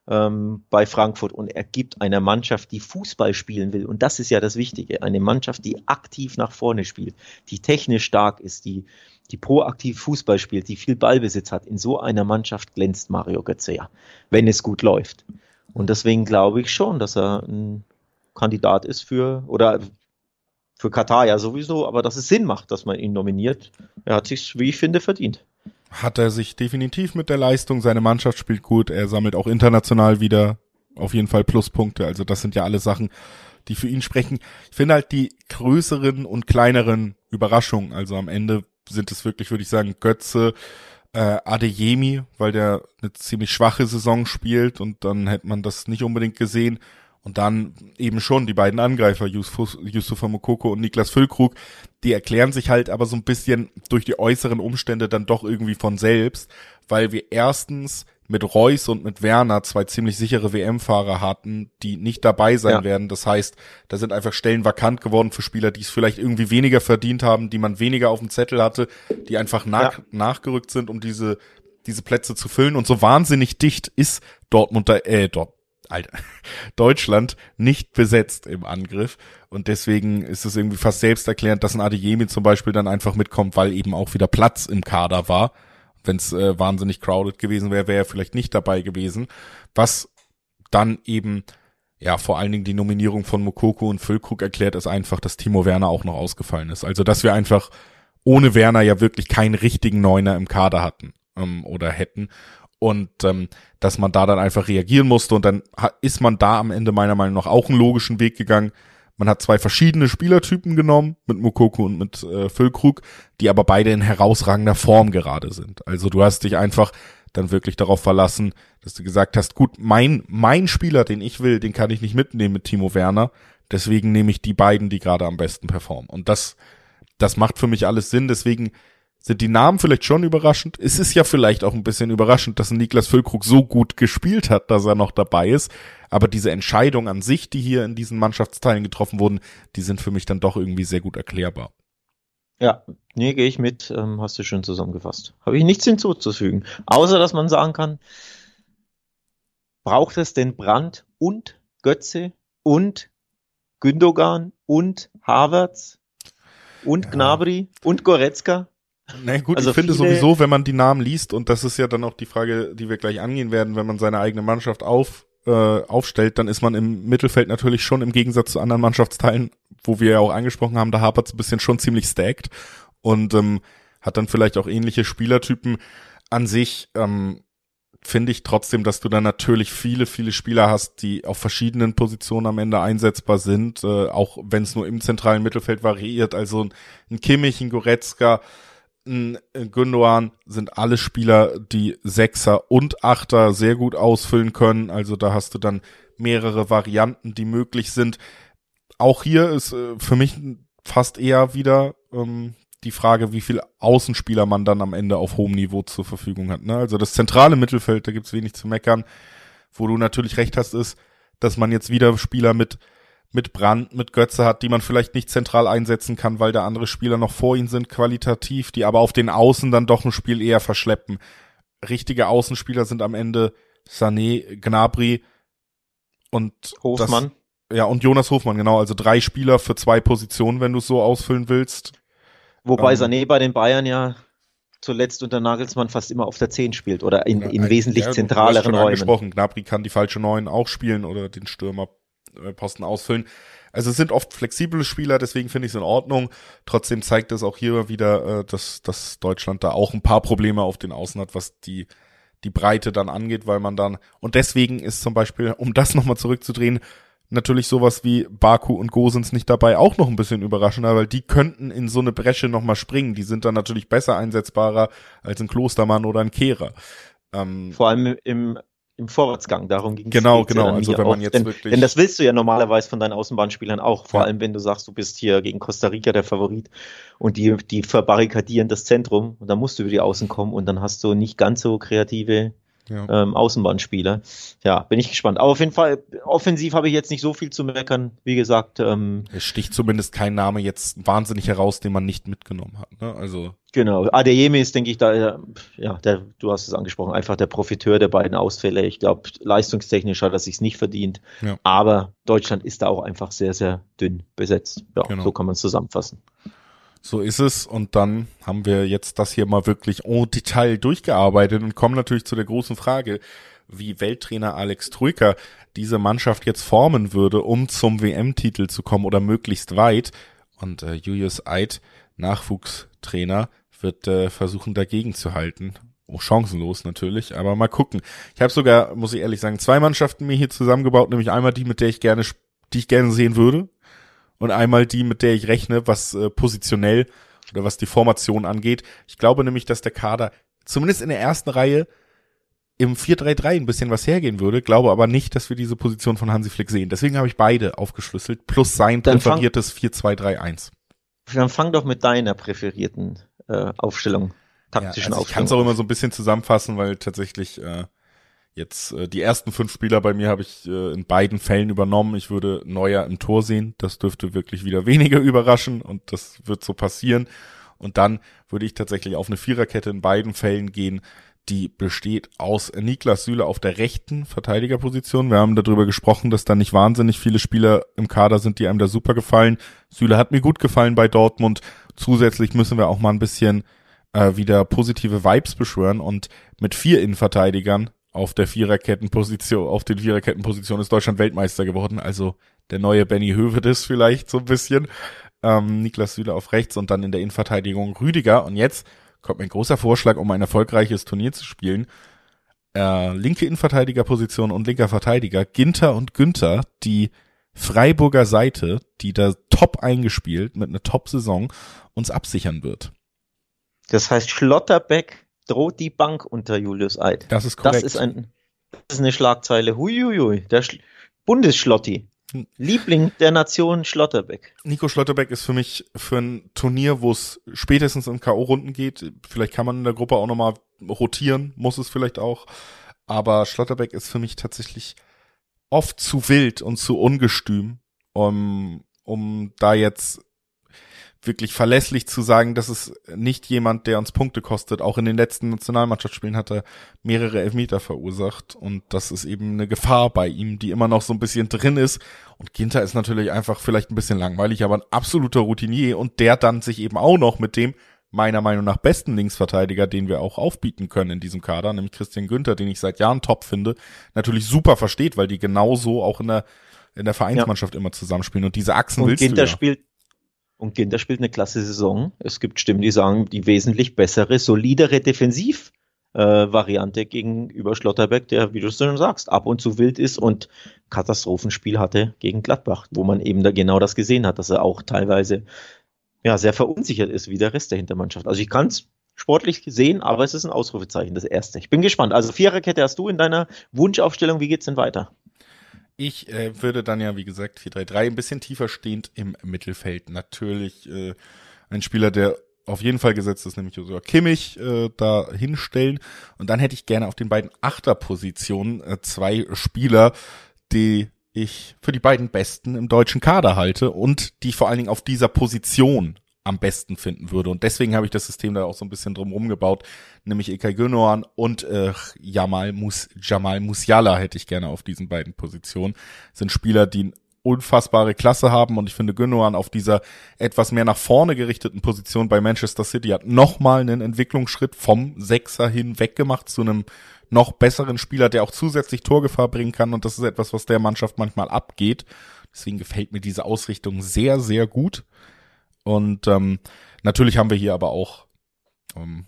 ähm, bei Frankfurt und er gibt einer Mannschaft, die Fußball spielen will. Und das ist ja das Wichtige. Eine Mannschaft, die aktiv nach vorne spielt, die technisch stark ist, die, die proaktiv Fußball spielt, die viel Ballbesitz hat. In so einer Mannschaft glänzt Mario Götze ja, wenn es gut läuft. Und deswegen glaube ich schon, dass er ein Kandidat ist für, oder für Katar ja sowieso, aber dass es Sinn macht, dass man ihn nominiert. Er hat sich, wie ich finde, verdient. Hat er sich definitiv mit der Leistung, seine Mannschaft spielt gut, er sammelt auch international wieder auf jeden Fall Pluspunkte. Also das sind ja alle Sachen, die für ihn sprechen. Ich finde halt die größeren und kleineren Überraschungen, also am Ende sind es wirklich, würde ich sagen, Götze, äh, Adeyemi, weil der eine ziemlich schwache Saison spielt und dann hätte man das nicht unbedingt gesehen. Und dann eben schon die beiden Angreifer, Yusuf, Yusufa Mokoko und Niklas Füllkrug, die erklären sich halt aber so ein bisschen durch die äußeren Umstände dann doch irgendwie von selbst, weil wir erstens mit Reus und mit Werner zwei ziemlich sichere WM-Fahrer hatten, die nicht dabei sein ja. werden. Das heißt, da sind einfach Stellen vakant geworden für Spieler, die es vielleicht irgendwie weniger verdient haben, die man weniger auf dem Zettel hatte, die einfach nach, ja. nachgerückt sind, um diese diese Plätze zu füllen. Und so wahnsinnig dicht ist Dortmund, äh, dort, Alter, (laughs) Deutschland nicht besetzt im Angriff. Und deswegen ist es irgendwie fast selbsterklärend, dass ein Adeyemi zum Beispiel dann einfach mitkommt, weil eben auch wieder Platz im Kader war. Wenn es äh, wahnsinnig crowded gewesen wäre, wäre er vielleicht nicht dabei gewesen. Was dann eben ja, vor allen Dingen die Nominierung von Mokoko und Füllkrug erklärt es einfach, dass Timo Werner auch noch ausgefallen ist. Also, dass wir einfach ohne Werner ja wirklich keinen richtigen Neuner im Kader hatten ähm, oder hätten. Und ähm, dass man da dann einfach reagieren musste und dann ist man da am Ende meiner Meinung nach auch einen logischen Weg gegangen. Man hat zwei verschiedene Spielertypen genommen, mit Mokoko und mit äh, Füllkrug, die aber beide in herausragender Form gerade sind. Also du hast dich einfach dann wirklich darauf verlassen, dass du gesagt hast, gut, mein, mein Spieler, den ich will, den kann ich nicht mitnehmen mit Timo Werner. Deswegen nehme ich die beiden, die gerade am besten performen. Und das, das macht für mich alles Sinn. Deswegen sind die Namen vielleicht schon überraschend. Es ist ja vielleicht auch ein bisschen überraschend, dass Niklas Füllkrug so gut gespielt hat, dass er noch dabei ist. Aber diese Entscheidung an sich, die hier in diesen Mannschaftsteilen getroffen wurden, die sind für mich dann doch irgendwie sehr gut erklärbar. Ja, nee, gehe ich mit, ähm, hast du schön zusammengefasst. Habe ich nichts hinzuzufügen, außer dass man sagen kann, braucht es den Brand und Götze und Gündogan und Havertz und ja. Gnabry und Goretzka? Na gut, also ich finde sowieso, wenn man die Namen liest, und das ist ja dann auch die Frage, die wir gleich angehen werden, wenn man seine eigene Mannschaft auf, äh, aufstellt, dann ist man im Mittelfeld natürlich schon im Gegensatz zu anderen Mannschaftsteilen wo wir ja auch angesprochen haben, da hapert es ein bisschen schon ziemlich stacked und ähm, hat dann vielleicht auch ähnliche Spielertypen an sich. Ähm, finde ich trotzdem, dass du dann natürlich viele, viele Spieler hast, die auf verschiedenen Positionen am Ende einsetzbar sind, äh, auch wenn es nur im zentralen Mittelfeld variiert. Also ein, ein Kimmich, ein Goretzka, Gündogan sind alle Spieler, die Sechser und Achter sehr gut ausfüllen können. Also da hast du dann mehrere Varianten, die möglich sind auch hier ist äh, für mich fast eher wieder ähm, die Frage, wie viel Außenspieler man dann am Ende auf hohem Niveau zur Verfügung hat. Ne? Also das zentrale Mittelfeld, da gibt's wenig zu meckern. Wo du natürlich recht hast, ist, dass man jetzt wieder Spieler mit mit Brand, mit Götze hat, die man vielleicht nicht zentral einsetzen kann, weil da andere Spieler noch vor ihnen sind, qualitativ, die aber auf den Außen dann doch ein Spiel eher verschleppen. Richtige Außenspieler sind am Ende Sané, Gnabry und Hofmann. Das, ja, und Jonas Hofmann, genau. Also drei Spieler für zwei Positionen, wenn du es so ausfüllen willst. Wobei ähm, Sané bei den Bayern ja zuletzt unter Nagelsmann fast immer auf der 10 spielt oder in, in wesentlich ja, zentraleren Räumen. Gnabry kann die falsche Neun auch spielen oder den Stürmerposten ausfüllen. Also es sind oft flexible Spieler, deswegen finde ich es in Ordnung. Trotzdem zeigt es auch hier wieder, äh, dass, dass Deutschland da auch ein paar Probleme auf den Außen hat, was die die Breite dann angeht, weil man dann und deswegen ist zum Beispiel, um das nochmal zurückzudrehen, natürlich sowas wie Baku und Gosens nicht dabei auch noch ein bisschen überraschender, weil die könnten in so eine Bresche nochmal springen. Die sind dann natürlich besser einsetzbarer als ein Klostermann oder ein Kehrer. Ähm, Vor allem im, im Vorwärtsgang, darum ging es. Genau, genau. Ja also wenn man jetzt denn, wirklich. Denn das willst du ja normalerweise von deinen Außenbahnspielern auch. Vor ja. allem, wenn du sagst, du bist hier gegen Costa Rica der Favorit und die, die verbarrikadieren das Zentrum und dann musst du über die Außen kommen und dann hast du nicht ganz so kreative ja. ähm, Außenbahnspieler. Ja, bin ich gespannt. Aber auf jeden Fall, offensiv habe ich jetzt nicht so viel zu meckern. Wie gesagt, ähm, es sticht zumindest kein Name jetzt wahnsinnig heraus, den man nicht mitgenommen hat. Ne? Also genau. Adeyemi ist, denke ich, da ja, der, du hast es angesprochen, einfach der Profiteur der beiden Ausfälle. Ich glaube, leistungstechnisch hat er sich nicht verdient. Ja. Aber Deutschland ist da auch einfach sehr, sehr dünn besetzt. Ja, genau. so kann man es zusammenfassen. So ist es. Und dann haben wir jetzt das hier mal wirklich en Detail durchgearbeitet und kommen natürlich zu der großen Frage, wie Welttrainer Alex Troika diese Mannschaft jetzt formen würde, um zum WM-Titel zu kommen oder möglichst weit. Und äh, Julius Eid, Nachwuchstrainer, wird äh, versuchen dagegen zu halten. Oh, chancenlos natürlich, aber mal gucken. Ich habe sogar, muss ich ehrlich sagen, zwei Mannschaften mir hier zusammengebaut, nämlich einmal die, mit der ich gerne, die ich gerne sehen würde, und einmal die, mit der ich rechne, was äh, positionell oder was die Formation angeht. Ich glaube nämlich, dass der Kader zumindest in der ersten Reihe im 4-3-3 ein bisschen was hergehen würde, glaube aber nicht, dass wir diese Position von Hansi Flick sehen. Deswegen habe ich beide aufgeschlüsselt, plus sein dann präferiertes 4-2-3-1. Dann fang doch mit deiner präferierten äh, Aufstellung, taktischen ja, also Aufstellung. Ich kann es auch immer so ein bisschen zusammenfassen, weil tatsächlich äh, Jetzt äh, die ersten fünf Spieler bei mir habe ich äh, in beiden Fällen übernommen. Ich würde Neuer im Tor sehen. Das dürfte wirklich wieder (laughs) weniger überraschen und das wird so passieren. Und dann würde ich tatsächlich auf eine Viererkette in beiden Fällen gehen. die besteht aus Niklas Süle auf der rechten Verteidigerposition. Wir haben darüber gesprochen, dass da nicht wahnsinnig viele Spieler im Kader sind, die einem da super gefallen. Süle hat mir gut gefallen bei Dortmund. Zusätzlich müssen wir auch mal ein bisschen äh, wieder positive Vibes beschwören und mit vier Innenverteidigern auf der Viererkettenposition, auf den Viererkettenpositionen ist Deutschland Weltmeister geworden. Also der neue Benny Hövedes vielleicht so ein bisschen. Ähm, Niklas Süle auf rechts und dann in der Innenverteidigung Rüdiger. Und jetzt kommt mein großer Vorschlag, um ein erfolgreiches Turnier zu spielen. Äh, linke Innenverteidigerposition und linker Verteidiger, Ginter und Günther, die Freiburger Seite, die da top eingespielt mit einer Top-Saison uns absichern wird. Das heißt, Schlotterbeck droht die Bank unter Julius Eid. Das ist korrekt. Das ist, ein, das ist eine Schlagzeile. Huiuiui, der Sch Bundesschlotti. Liebling der Nation Schlotterbeck. Nico Schlotterbeck ist für mich für ein Turnier, wo es spätestens in K.O.-Runden geht. Vielleicht kann man in der Gruppe auch nochmal rotieren, muss es vielleicht auch. Aber Schlotterbeck ist für mich tatsächlich oft zu wild und zu ungestüm, um, um da jetzt wirklich verlässlich zu sagen, dass es nicht jemand, der uns Punkte kostet. Auch in den letzten Nationalmannschaftsspielen hat er mehrere Elfmeter verursacht und das ist eben eine Gefahr bei ihm, die immer noch so ein bisschen drin ist. Und Ginter ist natürlich einfach vielleicht ein bisschen langweilig, aber ein absoluter Routinier und der dann sich eben auch noch mit dem meiner Meinung nach besten Linksverteidiger, den wir auch aufbieten können in diesem Kader, nämlich Christian Günther, den ich seit Jahren top finde, natürlich super versteht, weil die genauso auch in der in der Vereinsmannschaft ja. immer zusammenspielen und diese Achsen und willst Ginter du ja. spielt und Ginter spielt eine klasse Saison. Es gibt Stimmen, die sagen, die wesentlich bessere, solidere Defensiv-Variante äh, gegenüber Schlotterbeck, der, wie du es schon sagst, ab und zu wild ist und Katastrophenspiel hatte gegen Gladbach, wo man eben da genau das gesehen hat, dass er auch teilweise ja, sehr verunsichert ist wie der Rest der Hintermannschaft. Also ich kann es sportlich sehen, aber es ist ein Ausrufezeichen, das erste. Ich bin gespannt. Also Viererkette hast du in deiner Wunschaufstellung. Wie geht's denn weiter? Ich äh, würde dann ja, wie gesagt, 4-3-3 ein bisschen tiefer stehend im Mittelfeld. Natürlich äh, ein Spieler, der auf jeden Fall gesetzt ist, nämlich Josua Kimmich, äh, da hinstellen. Und dann hätte ich gerne auf den beiden Achterpositionen äh, zwei Spieler, die ich für die beiden Besten im deutschen Kader halte und die vor allen Dingen auf dieser Position am besten finden würde. Und deswegen habe ich das System da auch so ein bisschen drumherum gebaut, nämlich Ilkay Gündogan und äh, Jamal, Mus Jamal Musiala hätte ich gerne auf diesen beiden Positionen. Das sind Spieler, die unfassbare Klasse haben und ich finde Gündogan auf dieser etwas mehr nach vorne gerichteten Position bei Manchester City hat nochmal einen Entwicklungsschritt vom Sechser hin weggemacht zu einem noch besseren Spieler, der auch zusätzlich Torgefahr bringen kann und das ist etwas, was der Mannschaft manchmal abgeht. Deswegen gefällt mir diese Ausrichtung sehr, sehr gut. Und ähm, natürlich haben wir hier aber auch ähm,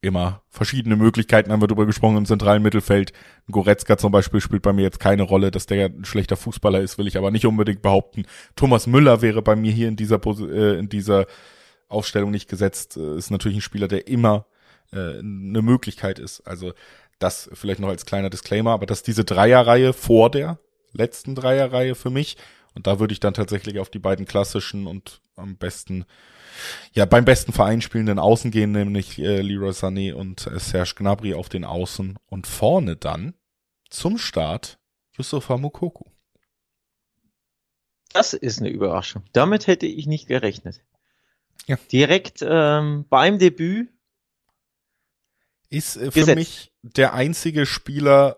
immer verschiedene Möglichkeiten, haben wir drüber gesprochen, im zentralen Mittelfeld. Goretzka zum Beispiel spielt bei mir jetzt keine Rolle, dass der ein schlechter Fußballer ist, will ich aber nicht unbedingt behaupten. Thomas Müller wäre bei mir hier in dieser, äh, in dieser Aufstellung nicht gesetzt. Äh, ist natürlich ein Spieler, der immer äh, eine Möglichkeit ist. Also das vielleicht noch als kleiner Disclaimer, aber dass diese Dreierreihe vor der letzten Dreierreihe für mich und da würde ich dann tatsächlich auf die beiden klassischen und am besten, ja, beim besten Verein spielenden Außen gehen, nämlich äh, Leroy Sané und äh, Serge Gnabry auf den Außen und vorne dann zum Start Yusufa Mukoku. Das ist eine Überraschung. Damit hätte ich nicht gerechnet. Ja. Direkt ähm, beim Debüt ist äh, für gesetzt. mich der einzige Spieler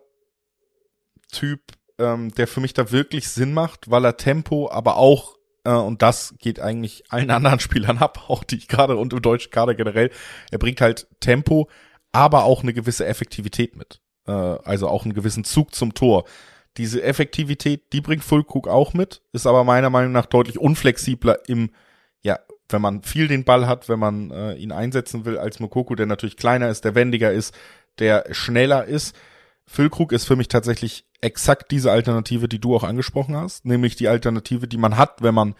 Typ, ähm, der für mich da wirklich Sinn macht, weil er Tempo, aber auch äh, und das geht eigentlich allen (laughs) anderen Spielern ab, auch die gerade und im deutschen Kader generell. Er bringt halt Tempo, aber auch eine gewisse Effektivität mit. Äh, also auch einen gewissen Zug zum Tor. Diese Effektivität, die bringt Fulkrug auch mit, ist aber meiner Meinung nach deutlich unflexibler im, ja, wenn man viel den Ball hat, wenn man äh, ihn einsetzen will als Mokoko, der natürlich kleiner ist, der wendiger ist, der schneller ist. Füllkrug ist für mich tatsächlich exakt diese Alternative, die du auch angesprochen hast, nämlich die Alternative, die man hat, wenn man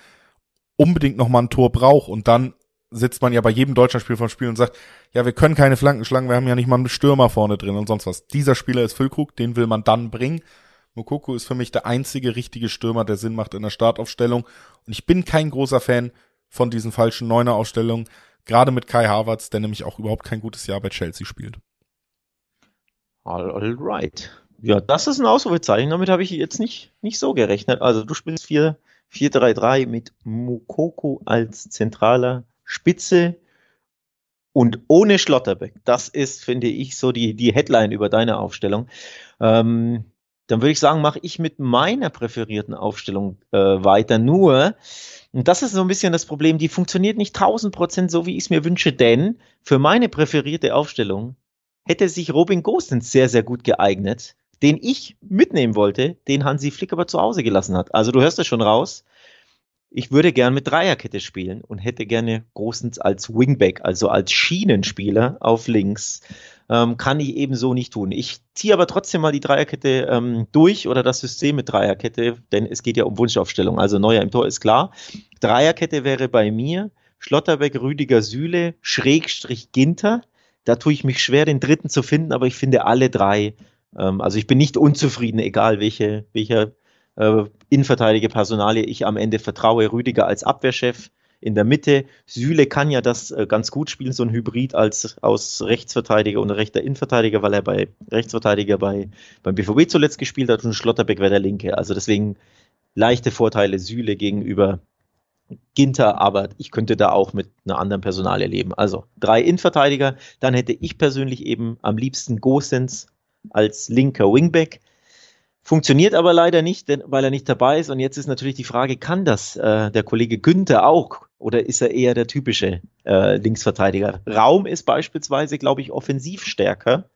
unbedingt noch mal ein Tor braucht und dann sitzt man ja bei jedem Deutschlandspiel vom Spiel und sagt, ja, wir können keine Flanken schlagen, wir haben ja nicht mal einen Stürmer vorne drin und sonst was. Dieser Spieler ist Füllkrug, den will man dann bringen. Mokoko ist für mich der einzige richtige Stürmer, der Sinn macht in der Startaufstellung. Und ich bin kein großer Fan von diesen falschen Neuner-Aufstellungen, gerade mit Kai Havertz, der nämlich auch überhaupt kein gutes Jahr bei Chelsea spielt. All right. Ja, das ist ein Ausrufezeichen. Damit habe ich jetzt nicht, nicht so gerechnet. Also du spielst 4-3-3 mit Mukoko als zentraler Spitze und ohne Schlotterbeck. Das ist, finde ich, so die, die Headline über deine Aufstellung. Ähm, dann würde ich sagen, mache ich mit meiner präferierten Aufstellung äh, weiter. Nur, und das ist so ein bisschen das Problem, die funktioniert nicht 1000 Prozent so, wie ich es mir wünsche, denn für meine präferierte Aufstellung hätte sich Robin Gosens sehr, sehr gut geeignet, den ich mitnehmen wollte, den Hansi Flick aber zu Hause gelassen hat. Also du hörst das schon raus. Ich würde gern mit Dreierkette spielen und hätte gerne Großens als Wingback, also als Schienenspieler auf links. Ähm, kann ich eben so nicht tun. Ich ziehe aber trotzdem mal die Dreierkette ähm, durch oder das System mit Dreierkette, denn es geht ja um Wunschaufstellung. Also Neuer im Tor ist klar. Dreierkette wäre bei mir Schlotterbeck, Rüdiger, Sühle, Schrägstrich Ginter. Da tue ich mich schwer, den dritten zu finden, aber ich finde alle drei. Ähm, also ich bin nicht unzufrieden, egal welche, welcher äh, Innenverteidiger Personalie ich am Ende vertraue. Rüdiger als Abwehrchef in der Mitte. Süle kann ja das äh, ganz gut spielen, so ein Hybrid als aus Rechtsverteidiger und rechter Innenverteidiger, weil er bei Rechtsverteidiger bei, beim BVB zuletzt gespielt hat und Schlotterbeck wäre der Linke. Also deswegen leichte Vorteile Süle gegenüber Ginter, aber ich könnte da auch mit einer anderen Personalie leben. Also drei Innenverteidiger, dann hätte ich persönlich eben am liebsten Gosens als linker Wingback. Funktioniert aber leider nicht, denn, weil er nicht dabei ist. Und jetzt ist natürlich die Frage, kann das äh, der Kollege Günther auch oder ist er eher der typische äh, Linksverteidiger? Raum ist beispielsweise, glaube ich, offensiv stärker.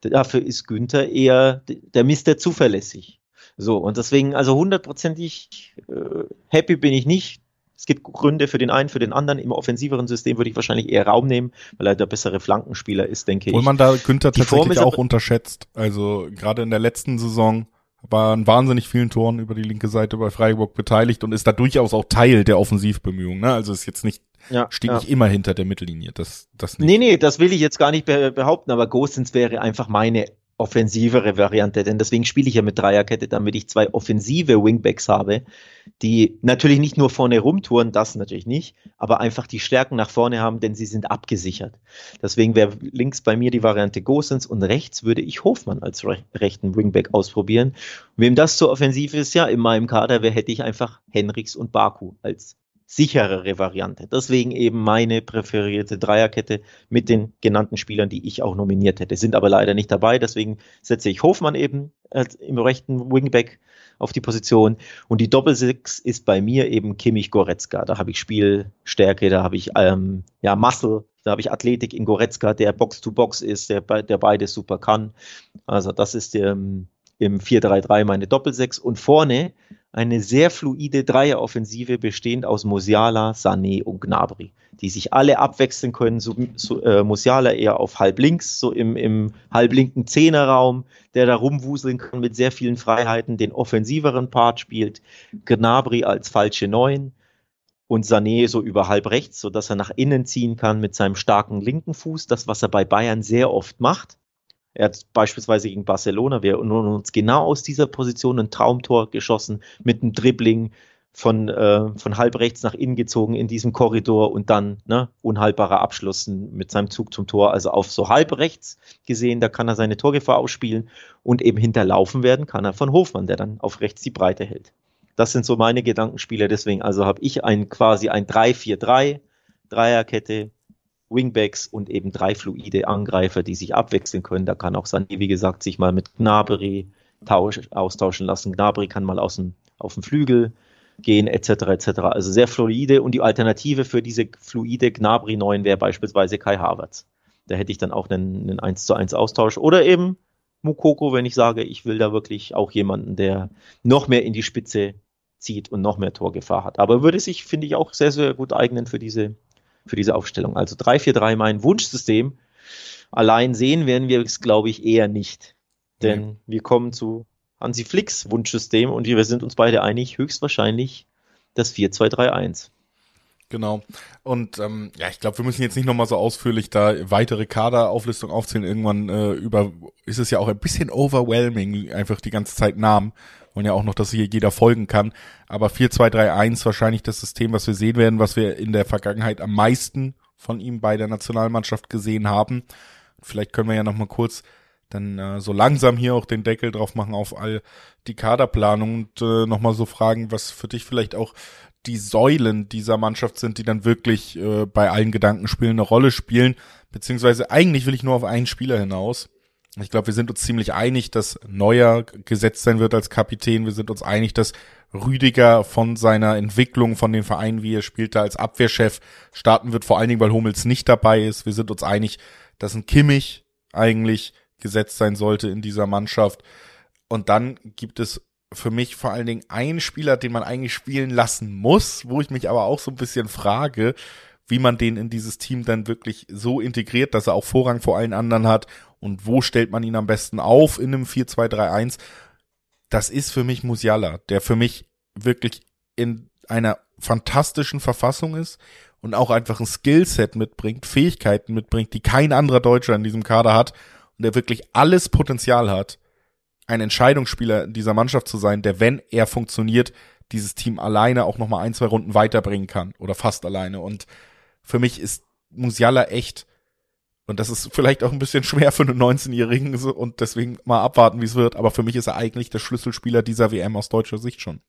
Dafür ist Günther eher der Mister zuverlässig. So, und deswegen, also hundertprozentig äh, happy bin ich nicht. Es gibt Gründe für den einen, für den anderen. Im offensiveren System würde ich wahrscheinlich eher Raum nehmen, weil er der bessere Flankenspieler ist, denke Obwohl ich. man da Günther tatsächlich auch unterschätzt. Also gerade in der letzten Saison war an wahnsinnig vielen Toren über die linke Seite bei Freiburg beteiligt und ist da durchaus auch Teil der Offensivbemühungen. Ne? Also ist jetzt nicht, ja, steht ja. nicht immer hinter der Mittellinie. Das, das nicht. Nee, nee, das will ich jetzt gar nicht behaupten, aber Gosens wäre einfach meine offensivere Variante, denn deswegen spiele ich ja mit Dreierkette, damit ich zwei offensive Wingbacks habe, die natürlich nicht nur vorne rumtouren, das natürlich nicht, aber einfach die Stärken nach vorne haben, denn sie sind abgesichert. Deswegen wäre links bei mir die Variante Gosens und rechts würde ich Hofmann als re rechten Wingback ausprobieren. Wem das zu offensiv ist, ja, in meinem Kader wäre, hätte ich einfach Henriks und Baku als sicherere Variante. Deswegen eben meine präferierte Dreierkette mit den genannten Spielern, die ich auch nominiert hätte. Sind aber leider nicht dabei, deswegen setze ich Hofmann eben im rechten Wingback auf die Position. Und die Doppelsechs ist bei mir eben Kimmich Goretzka. Da habe ich Spielstärke, da habe ich ähm, ja Muscle, da habe ich Athletik in Goretzka, der Box-to-Box -Box ist, der, der beides super kann. Also das ist der, ähm, im 4-3-3 meine Doppelsechs und vorne eine sehr fluide Dreieroffensive bestehend aus Musiala, Sané und Gnabry, die sich alle abwechseln können. So, so, äh, Musiala eher auf halb links, so im, im halblinken Zehnerraum, der da rumwuseln kann mit sehr vielen Freiheiten, den offensiveren Part spielt. Gnabry als falsche Neun und Sané so über halb rechts, so dass er nach innen ziehen kann mit seinem starken linken Fuß, das was er bei Bayern sehr oft macht. Er hat beispielsweise gegen Barcelona, wir haben uns genau aus dieser Position ein Traumtor geschossen mit einem Dribbling von, äh, von halb rechts nach innen gezogen in diesem Korridor und dann ne, unhaltbarer Abschluss mit seinem Zug zum Tor. Also auf so halb rechts gesehen, da kann er seine Torgefahr ausspielen und eben hinterlaufen werden kann er von Hofmann, der dann auf rechts die Breite hält. Das sind so meine Gedankenspiele. Deswegen also habe ich ein quasi ein 3-4-3, Dreierkette, Wingbacks und eben drei fluide Angreifer, die sich abwechseln können. Da kann auch Sané, wie gesagt, sich mal mit Gnabry tausch, austauschen lassen. Gnabry kann mal aus dem, auf den Flügel gehen, etc. etc. Also sehr fluide und die Alternative für diese fluide Gnabry 9 wäre beispielsweise Kai Havertz. Da hätte ich dann auch einen, einen 1 zu 1 Austausch oder eben Mukoko, wenn ich sage, ich will da wirklich auch jemanden, der noch mehr in die Spitze zieht und noch mehr Torgefahr hat. Aber würde sich, finde ich, auch sehr, sehr gut eignen für diese für diese Aufstellung. Also 3-4-3 mein Wunschsystem. Allein sehen werden wir es, glaube ich, eher nicht. Denn mhm. wir kommen zu Hansi Flicks Wunschsystem und wir sind uns beide einig, höchstwahrscheinlich das 4-2-3-1. Genau. Und ähm, ja, ich glaube, wir müssen jetzt nicht nochmal so ausführlich da weitere Kaderauflistung aufzählen. Irgendwann äh, über ist es ja auch ein bisschen overwhelming, einfach die ganze Zeit Namen wollen ja auch noch, dass hier jeder folgen kann. Aber 4-2-3-1 wahrscheinlich das System, was wir sehen werden, was wir in der Vergangenheit am meisten von ihm bei der Nationalmannschaft gesehen haben. Vielleicht können wir ja noch mal kurz dann äh, so langsam hier auch den Deckel drauf machen auf all die Kaderplanung und äh, nochmal so fragen, was für dich vielleicht auch die Säulen dieser Mannschaft sind, die dann wirklich äh, bei allen Gedankenspielen eine Rolle spielen. Beziehungsweise eigentlich will ich nur auf einen Spieler hinaus. Ich glaube, wir sind uns ziemlich einig, dass Neuer gesetzt sein wird als Kapitän. Wir sind uns einig, dass Rüdiger von seiner Entwicklung, von den Vereinen, wie er spielte, als Abwehrchef starten wird, vor allen Dingen, weil Hummels nicht dabei ist. Wir sind uns einig, dass ein Kimmich eigentlich gesetzt sein sollte in dieser Mannschaft. Und dann gibt es für mich vor allen Dingen einen Spieler, den man eigentlich spielen lassen muss, wo ich mich aber auch so ein bisschen frage, wie man den in dieses Team dann wirklich so integriert, dass er auch Vorrang vor allen anderen hat und wo stellt man ihn am besten auf in einem 4-2-3-1. Das ist für mich Musiala, der für mich wirklich in einer fantastischen Verfassung ist und auch einfach ein Skillset mitbringt, Fähigkeiten mitbringt, die kein anderer Deutscher in diesem Kader hat und der wirklich alles Potenzial hat, ein Entscheidungsspieler dieser Mannschaft zu sein, der, wenn er funktioniert, dieses Team alleine auch nochmal ein, zwei Runden weiterbringen kann oder fast alleine. Und für mich ist Musiala echt, und das ist vielleicht auch ein bisschen schwer für einen 19-Jährigen und deswegen mal abwarten, wie es wird, aber für mich ist er eigentlich der Schlüsselspieler dieser WM aus deutscher Sicht schon.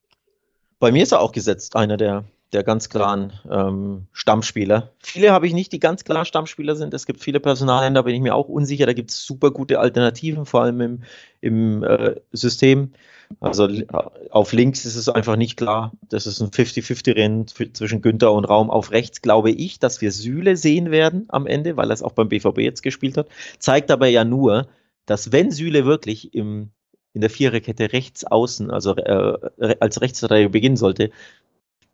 Bei mir ist er auch gesetzt, einer der der ganz klaren ähm, Stammspieler. Viele habe ich nicht, die ganz klar Stammspieler sind. Es gibt viele Personalien, da bin ich mir auch unsicher. Da gibt es super gute Alternativen, vor allem im, im äh, System. Also äh, auf links ist es einfach nicht klar. Das ist ein 50-50-Rennen zwischen Günther und Raum. Auf rechts glaube ich, dass wir Süle sehen werden am Ende, weil er es auch beim BVB jetzt gespielt hat. Zeigt aber ja nur, dass wenn Süle wirklich im, in der Viererkette rechts außen, also äh, als Rechtsverteidiger beginnen sollte,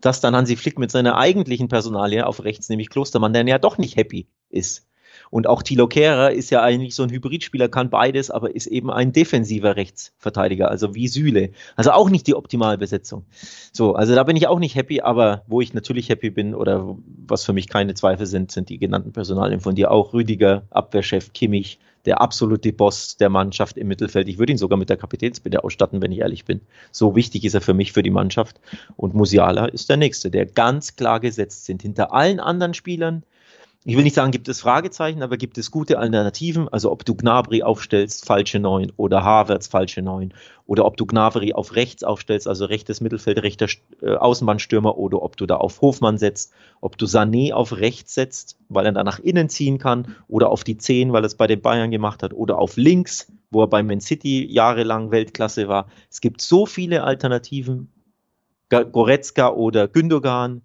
dass dann Hansi Flick mit seiner eigentlichen Personalie auf rechts, nämlich Klostermann, der ja doch nicht happy ist. Und auch Thilo Kehrer ist ja eigentlich so ein Hybridspieler, kann beides, aber ist eben ein defensiver Rechtsverteidiger, also wie Süle. Also auch nicht die Optimalbesetzung. So, also da bin ich auch nicht happy, aber wo ich natürlich happy bin oder was für mich keine Zweifel sind, sind die genannten Personalien von dir auch. Rüdiger, Abwehrchef, Kimmich, der absolute Boss der Mannschaft im Mittelfeld. Ich würde ihn sogar mit der Kapitänsbinde ausstatten, wenn ich ehrlich bin. So wichtig ist er für mich, für die Mannschaft. Und Musiala ist der Nächste, der ganz klar gesetzt sind. Hinter allen anderen Spielern ich will nicht sagen, gibt es Fragezeichen, aber gibt es gute Alternativen? Also ob du Gnabry aufstellst, falsche Neun, oder Havertz, falsche Neun, oder ob du Gnabry auf rechts aufstellst, also rechtes Mittelfeld, rechter äh, Außenbahnstürmer, oder ob du da auf Hofmann setzt, ob du Sané auf rechts setzt, weil er da nach innen ziehen kann, oder auf die Zehn, weil er es bei den Bayern gemacht hat, oder auf links, wo er bei Man City jahrelang Weltklasse war. Es gibt so viele Alternativen. Goretzka oder Gündogan,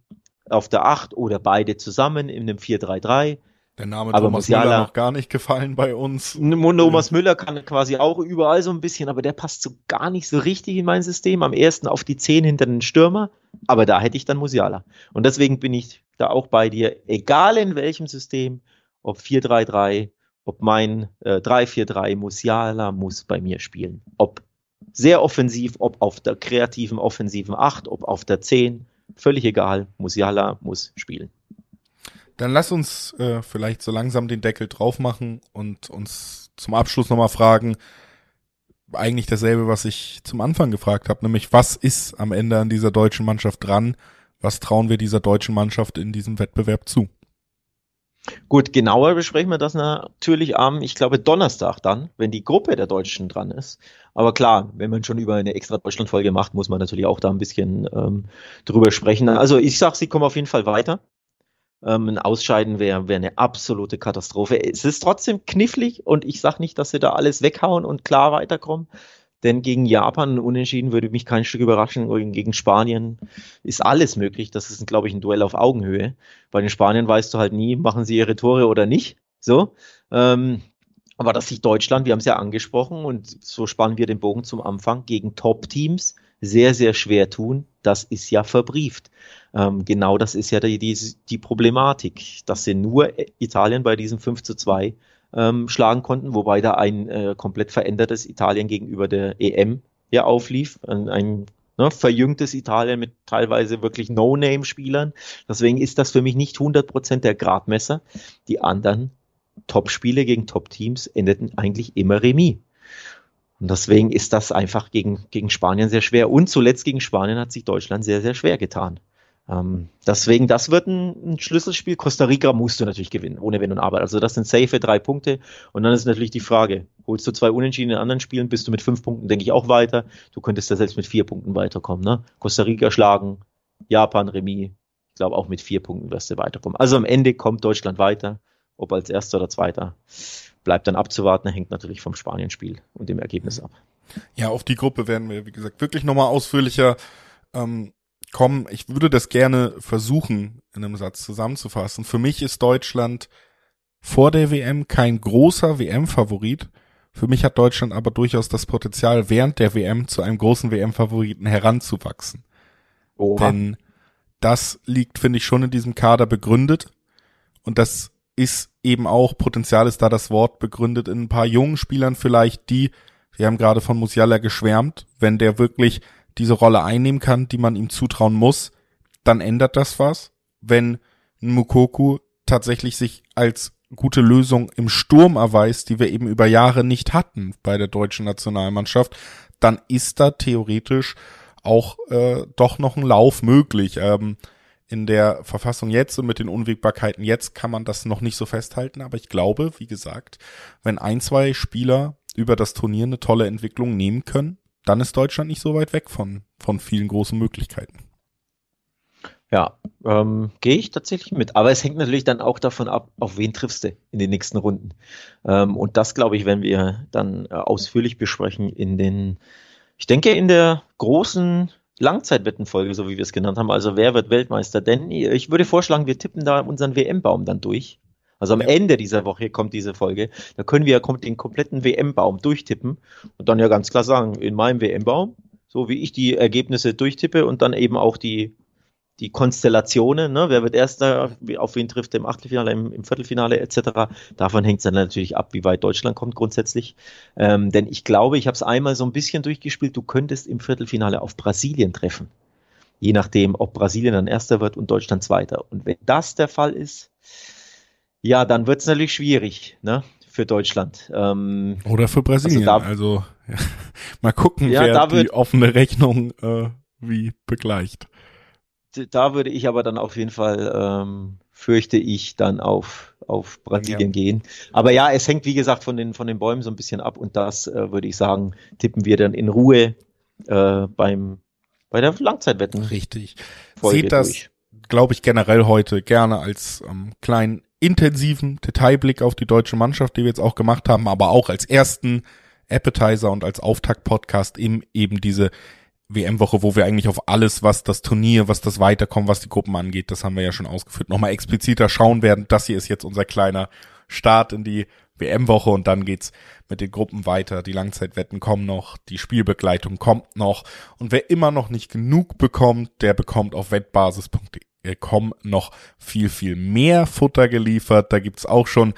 auf der 8 oder beide zusammen in einem 4-3-3. Der Name aber Thomas Musiala, Müller noch gar nicht gefallen bei uns. Thomas Müller kann quasi auch überall so ein bisschen, aber der passt so gar nicht so richtig in mein System. Am ersten auf die 10 hinter den Stürmer, aber da hätte ich dann Musiala. Und deswegen bin ich da auch bei dir, egal in welchem System, ob 4-3-3, ob mein äh, 3-4-3, Musiala muss bei mir spielen. Ob sehr offensiv, ob auf der kreativen offensiven 8, ob auf der 10 völlig egal. Musiala muss spielen. Dann lass uns äh, vielleicht so langsam den Deckel drauf machen und uns zum Abschluss nochmal fragen, eigentlich dasselbe, was ich zum Anfang gefragt habe, nämlich was ist am Ende an dieser deutschen Mannschaft dran? Was trauen wir dieser deutschen Mannschaft in diesem Wettbewerb zu? Gut, genauer besprechen wir das natürlich am, ich glaube, Donnerstag dann, wenn die Gruppe der Deutschen dran ist. Aber klar, wenn man schon über eine extra Deutschland-Folge macht, muss man natürlich auch da ein bisschen ähm, drüber sprechen. Also ich sag, sie kommen auf jeden Fall weiter. Ähm, ein Ausscheiden wäre wär eine absolute Katastrophe. Es ist trotzdem knifflig und ich sag nicht, dass sie da alles weghauen und klar weiterkommen. Denn gegen Japan unentschieden würde mich kein Stück überraschen. Gegen Spanien ist alles möglich. Das ist, glaube ich, ein Duell auf Augenhöhe. Bei den Spaniern weißt du halt nie, machen sie ihre Tore oder nicht. So. Ähm, aber dass sich Deutschland, wir haben es ja angesprochen und so spannen wir den Bogen zum Anfang, gegen Top-Teams sehr, sehr schwer tun, das ist ja verbrieft. Ähm, genau das ist ja die, die, die Problematik, dass sie nur Italien bei diesem 5 zu 2 ähm, schlagen konnten, wobei da ein äh, komplett verändertes Italien gegenüber der EM ja auflief. Ein, ein ne, verjüngtes Italien mit teilweise wirklich No-Name-Spielern. Deswegen ist das für mich nicht 100% der Gradmesser. Die anderen Top-Spiele gegen Top-Teams endeten eigentlich immer Remis. Und deswegen ist das einfach gegen, gegen Spanien sehr schwer. Und zuletzt gegen Spanien hat sich Deutschland sehr, sehr schwer getan. Ähm, deswegen, das wird ein, ein, Schlüsselspiel. Costa Rica musst du natürlich gewinnen, ohne Wenn und Aber. Also das sind safe drei Punkte. Und dann ist natürlich die Frage, holst du zwei Unentschieden in anderen Spielen, bist du mit fünf Punkten, denke ich, auch weiter. Du könntest da selbst mit vier Punkten weiterkommen. Ne? Costa Rica schlagen, Japan, Remis. Ich glaube, auch mit vier Punkten wirst du weiterkommen. Also am Ende kommt Deutschland weiter. Ob als Erster oder Zweiter, bleibt dann abzuwarten. Hängt natürlich vom Spanien-Spiel und dem Ergebnis ab. Ja, auf die Gruppe werden wir, wie gesagt, wirklich nochmal ausführlicher ähm, kommen. Ich würde das gerne versuchen, in einem Satz zusammenzufassen. Für mich ist Deutschland vor der WM kein großer WM-Favorit. Für mich hat Deutschland aber durchaus das Potenzial, während der WM zu einem großen WM-Favoriten heranzuwachsen. Oha. Denn das liegt, finde ich, schon in diesem Kader begründet. Und das ist eben auch, Potenzial ist da das Wort begründet in ein paar jungen Spielern vielleicht, die, wir haben gerade von Musiala geschwärmt, wenn der wirklich diese Rolle einnehmen kann, die man ihm zutrauen muss, dann ändert das was. Wenn Mukoku tatsächlich sich als gute Lösung im Sturm erweist, die wir eben über Jahre nicht hatten bei der deutschen Nationalmannschaft, dann ist da theoretisch auch äh, doch noch ein Lauf möglich. Ähm, in der Verfassung jetzt und mit den Unwägbarkeiten jetzt kann man das noch nicht so festhalten, aber ich glaube, wie gesagt, wenn ein, zwei Spieler über das Turnier eine tolle Entwicklung nehmen können, dann ist Deutschland nicht so weit weg von, von vielen großen Möglichkeiten. Ja, ähm, gehe ich tatsächlich mit. Aber es hängt natürlich dann auch davon ab, auf wen triffst du in den nächsten Runden. Ähm, und das, glaube ich, werden wir dann äh, ausführlich besprechen in den, ich denke, in der großen Langzeitwettenfolge, so wie wir es genannt haben. Also wer wird Weltmeister? Denn ich würde vorschlagen, wir tippen da unseren WM-Baum dann durch. Also am ja. Ende dieser Woche kommt diese Folge. Da können wir ja den kompletten WM-Baum durchtippen und dann ja ganz klar sagen, in meinem WM-Baum, so wie ich die Ergebnisse durchtippe und dann eben auch die, die Konstellationen, ne? wer wird erster, auf wen trifft er im Achtelfinale, im, im Viertelfinale etc. Davon hängt es dann natürlich ab, wie weit Deutschland kommt grundsätzlich. Ähm, denn ich glaube, ich habe es einmal so ein bisschen durchgespielt, du könntest im Viertelfinale auf Brasilien treffen. Je nachdem, ob Brasilien dann erster wird und Deutschland zweiter. Und wenn das der Fall ist, ja, dann wird es natürlich schwierig, ne? Für Deutschland. Ähm, Oder für Brasilien. Also, da, also ja, (laughs) mal gucken, ja, wer die offene Rechnung äh, wie begleicht. Da würde ich aber dann auf jeden Fall, ähm, fürchte ich, dann auf, auf Brasilien ja. gehen. Aber ja, es hängt, wie gesagt, von den, von den Bäumen so ein bisschen ab und das äh, würde ich sagen, tippen wir dann in Ruhe äh, beim bei der Langzeitwetten. Richtig. Folge Seht das, glaube ich, generell heute gerne als ähm, kleinen intensiven Detailblick auf die deutsche Mannschaft, die wir jetzt auch gemacht haben, aber auch als ersten Appetizer und als Auftakt-Podcast im eben diese WM-Woche, wo wir eigentlich auf alles, was das Turnier, was das Weiterkommen, was die Gruppen angeht, das haben wir ja schon ausgeführt, nochmal expliziter schauen werden. Das hier ist jetzt unser kleiner Start in die WM-Woche und dann geht's mit den Gruppen weiter. Die Langzeitwetten kommen noch, die Spielbegleitung kommt noch und wer immer noch nicht genug bekommt, der bekommt auf wettbasis.de kommen noch viel, viel mehr Futter geliefert. Da gibt's auch schon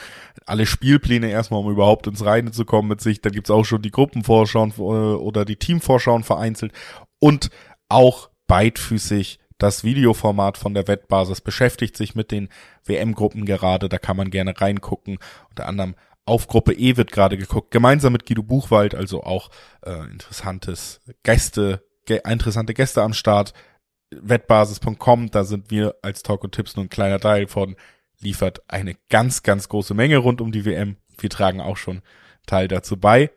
alle Spielpläne erstmal, um überhaupt ins Reine zu kommen mit sich. Da gibt's auch schon die Gruppenvorschauen äh, oder die Teamvorschauen vereinzelt und auch beidfüßig das Videoformat von der Wettbasis beschäftigt sich mit den WM-Gruppen gerade. Da kann man gerne reingucken. Unter anderem auf Gruppe E wird gerade geguckt, gemeinsam mit Guido Buchwald, also auch äh, interessantes Gäste, ge interessante Gäste am Start wettbasis.com, da sind wir als Talk und Tipps nur ein kleiner Teil von, liefert eine ganz, ganz große Menge rund um die WM. Wir tragen auch schon Teil dazu bei,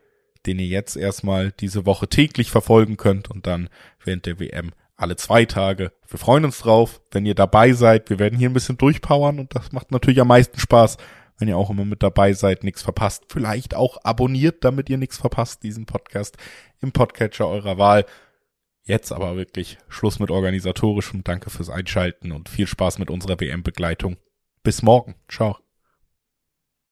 den ihr jetzt erstmal diese Woche täglich verfolgen könnt und dann während der WM alle zwei Tage. Wir freuen uns drauf, wenn ihr dabei seid. Wir werden hier ein bisschen durchpowern und das macht natürlich am meisten Spaß, wenn ihr auch immer mit dabei seid, nichts verpasst. Vielleicht auch abonniert, damit ihr nichts verpasst, diesen Podcast im Podcatcher eurer Wahl. Jetzt aber wirklich Schluss mit organisatorischem. Danke fürs Einschalten und viel Spaß mit unserer WM-Begleitung. Bis morgen. Ciao.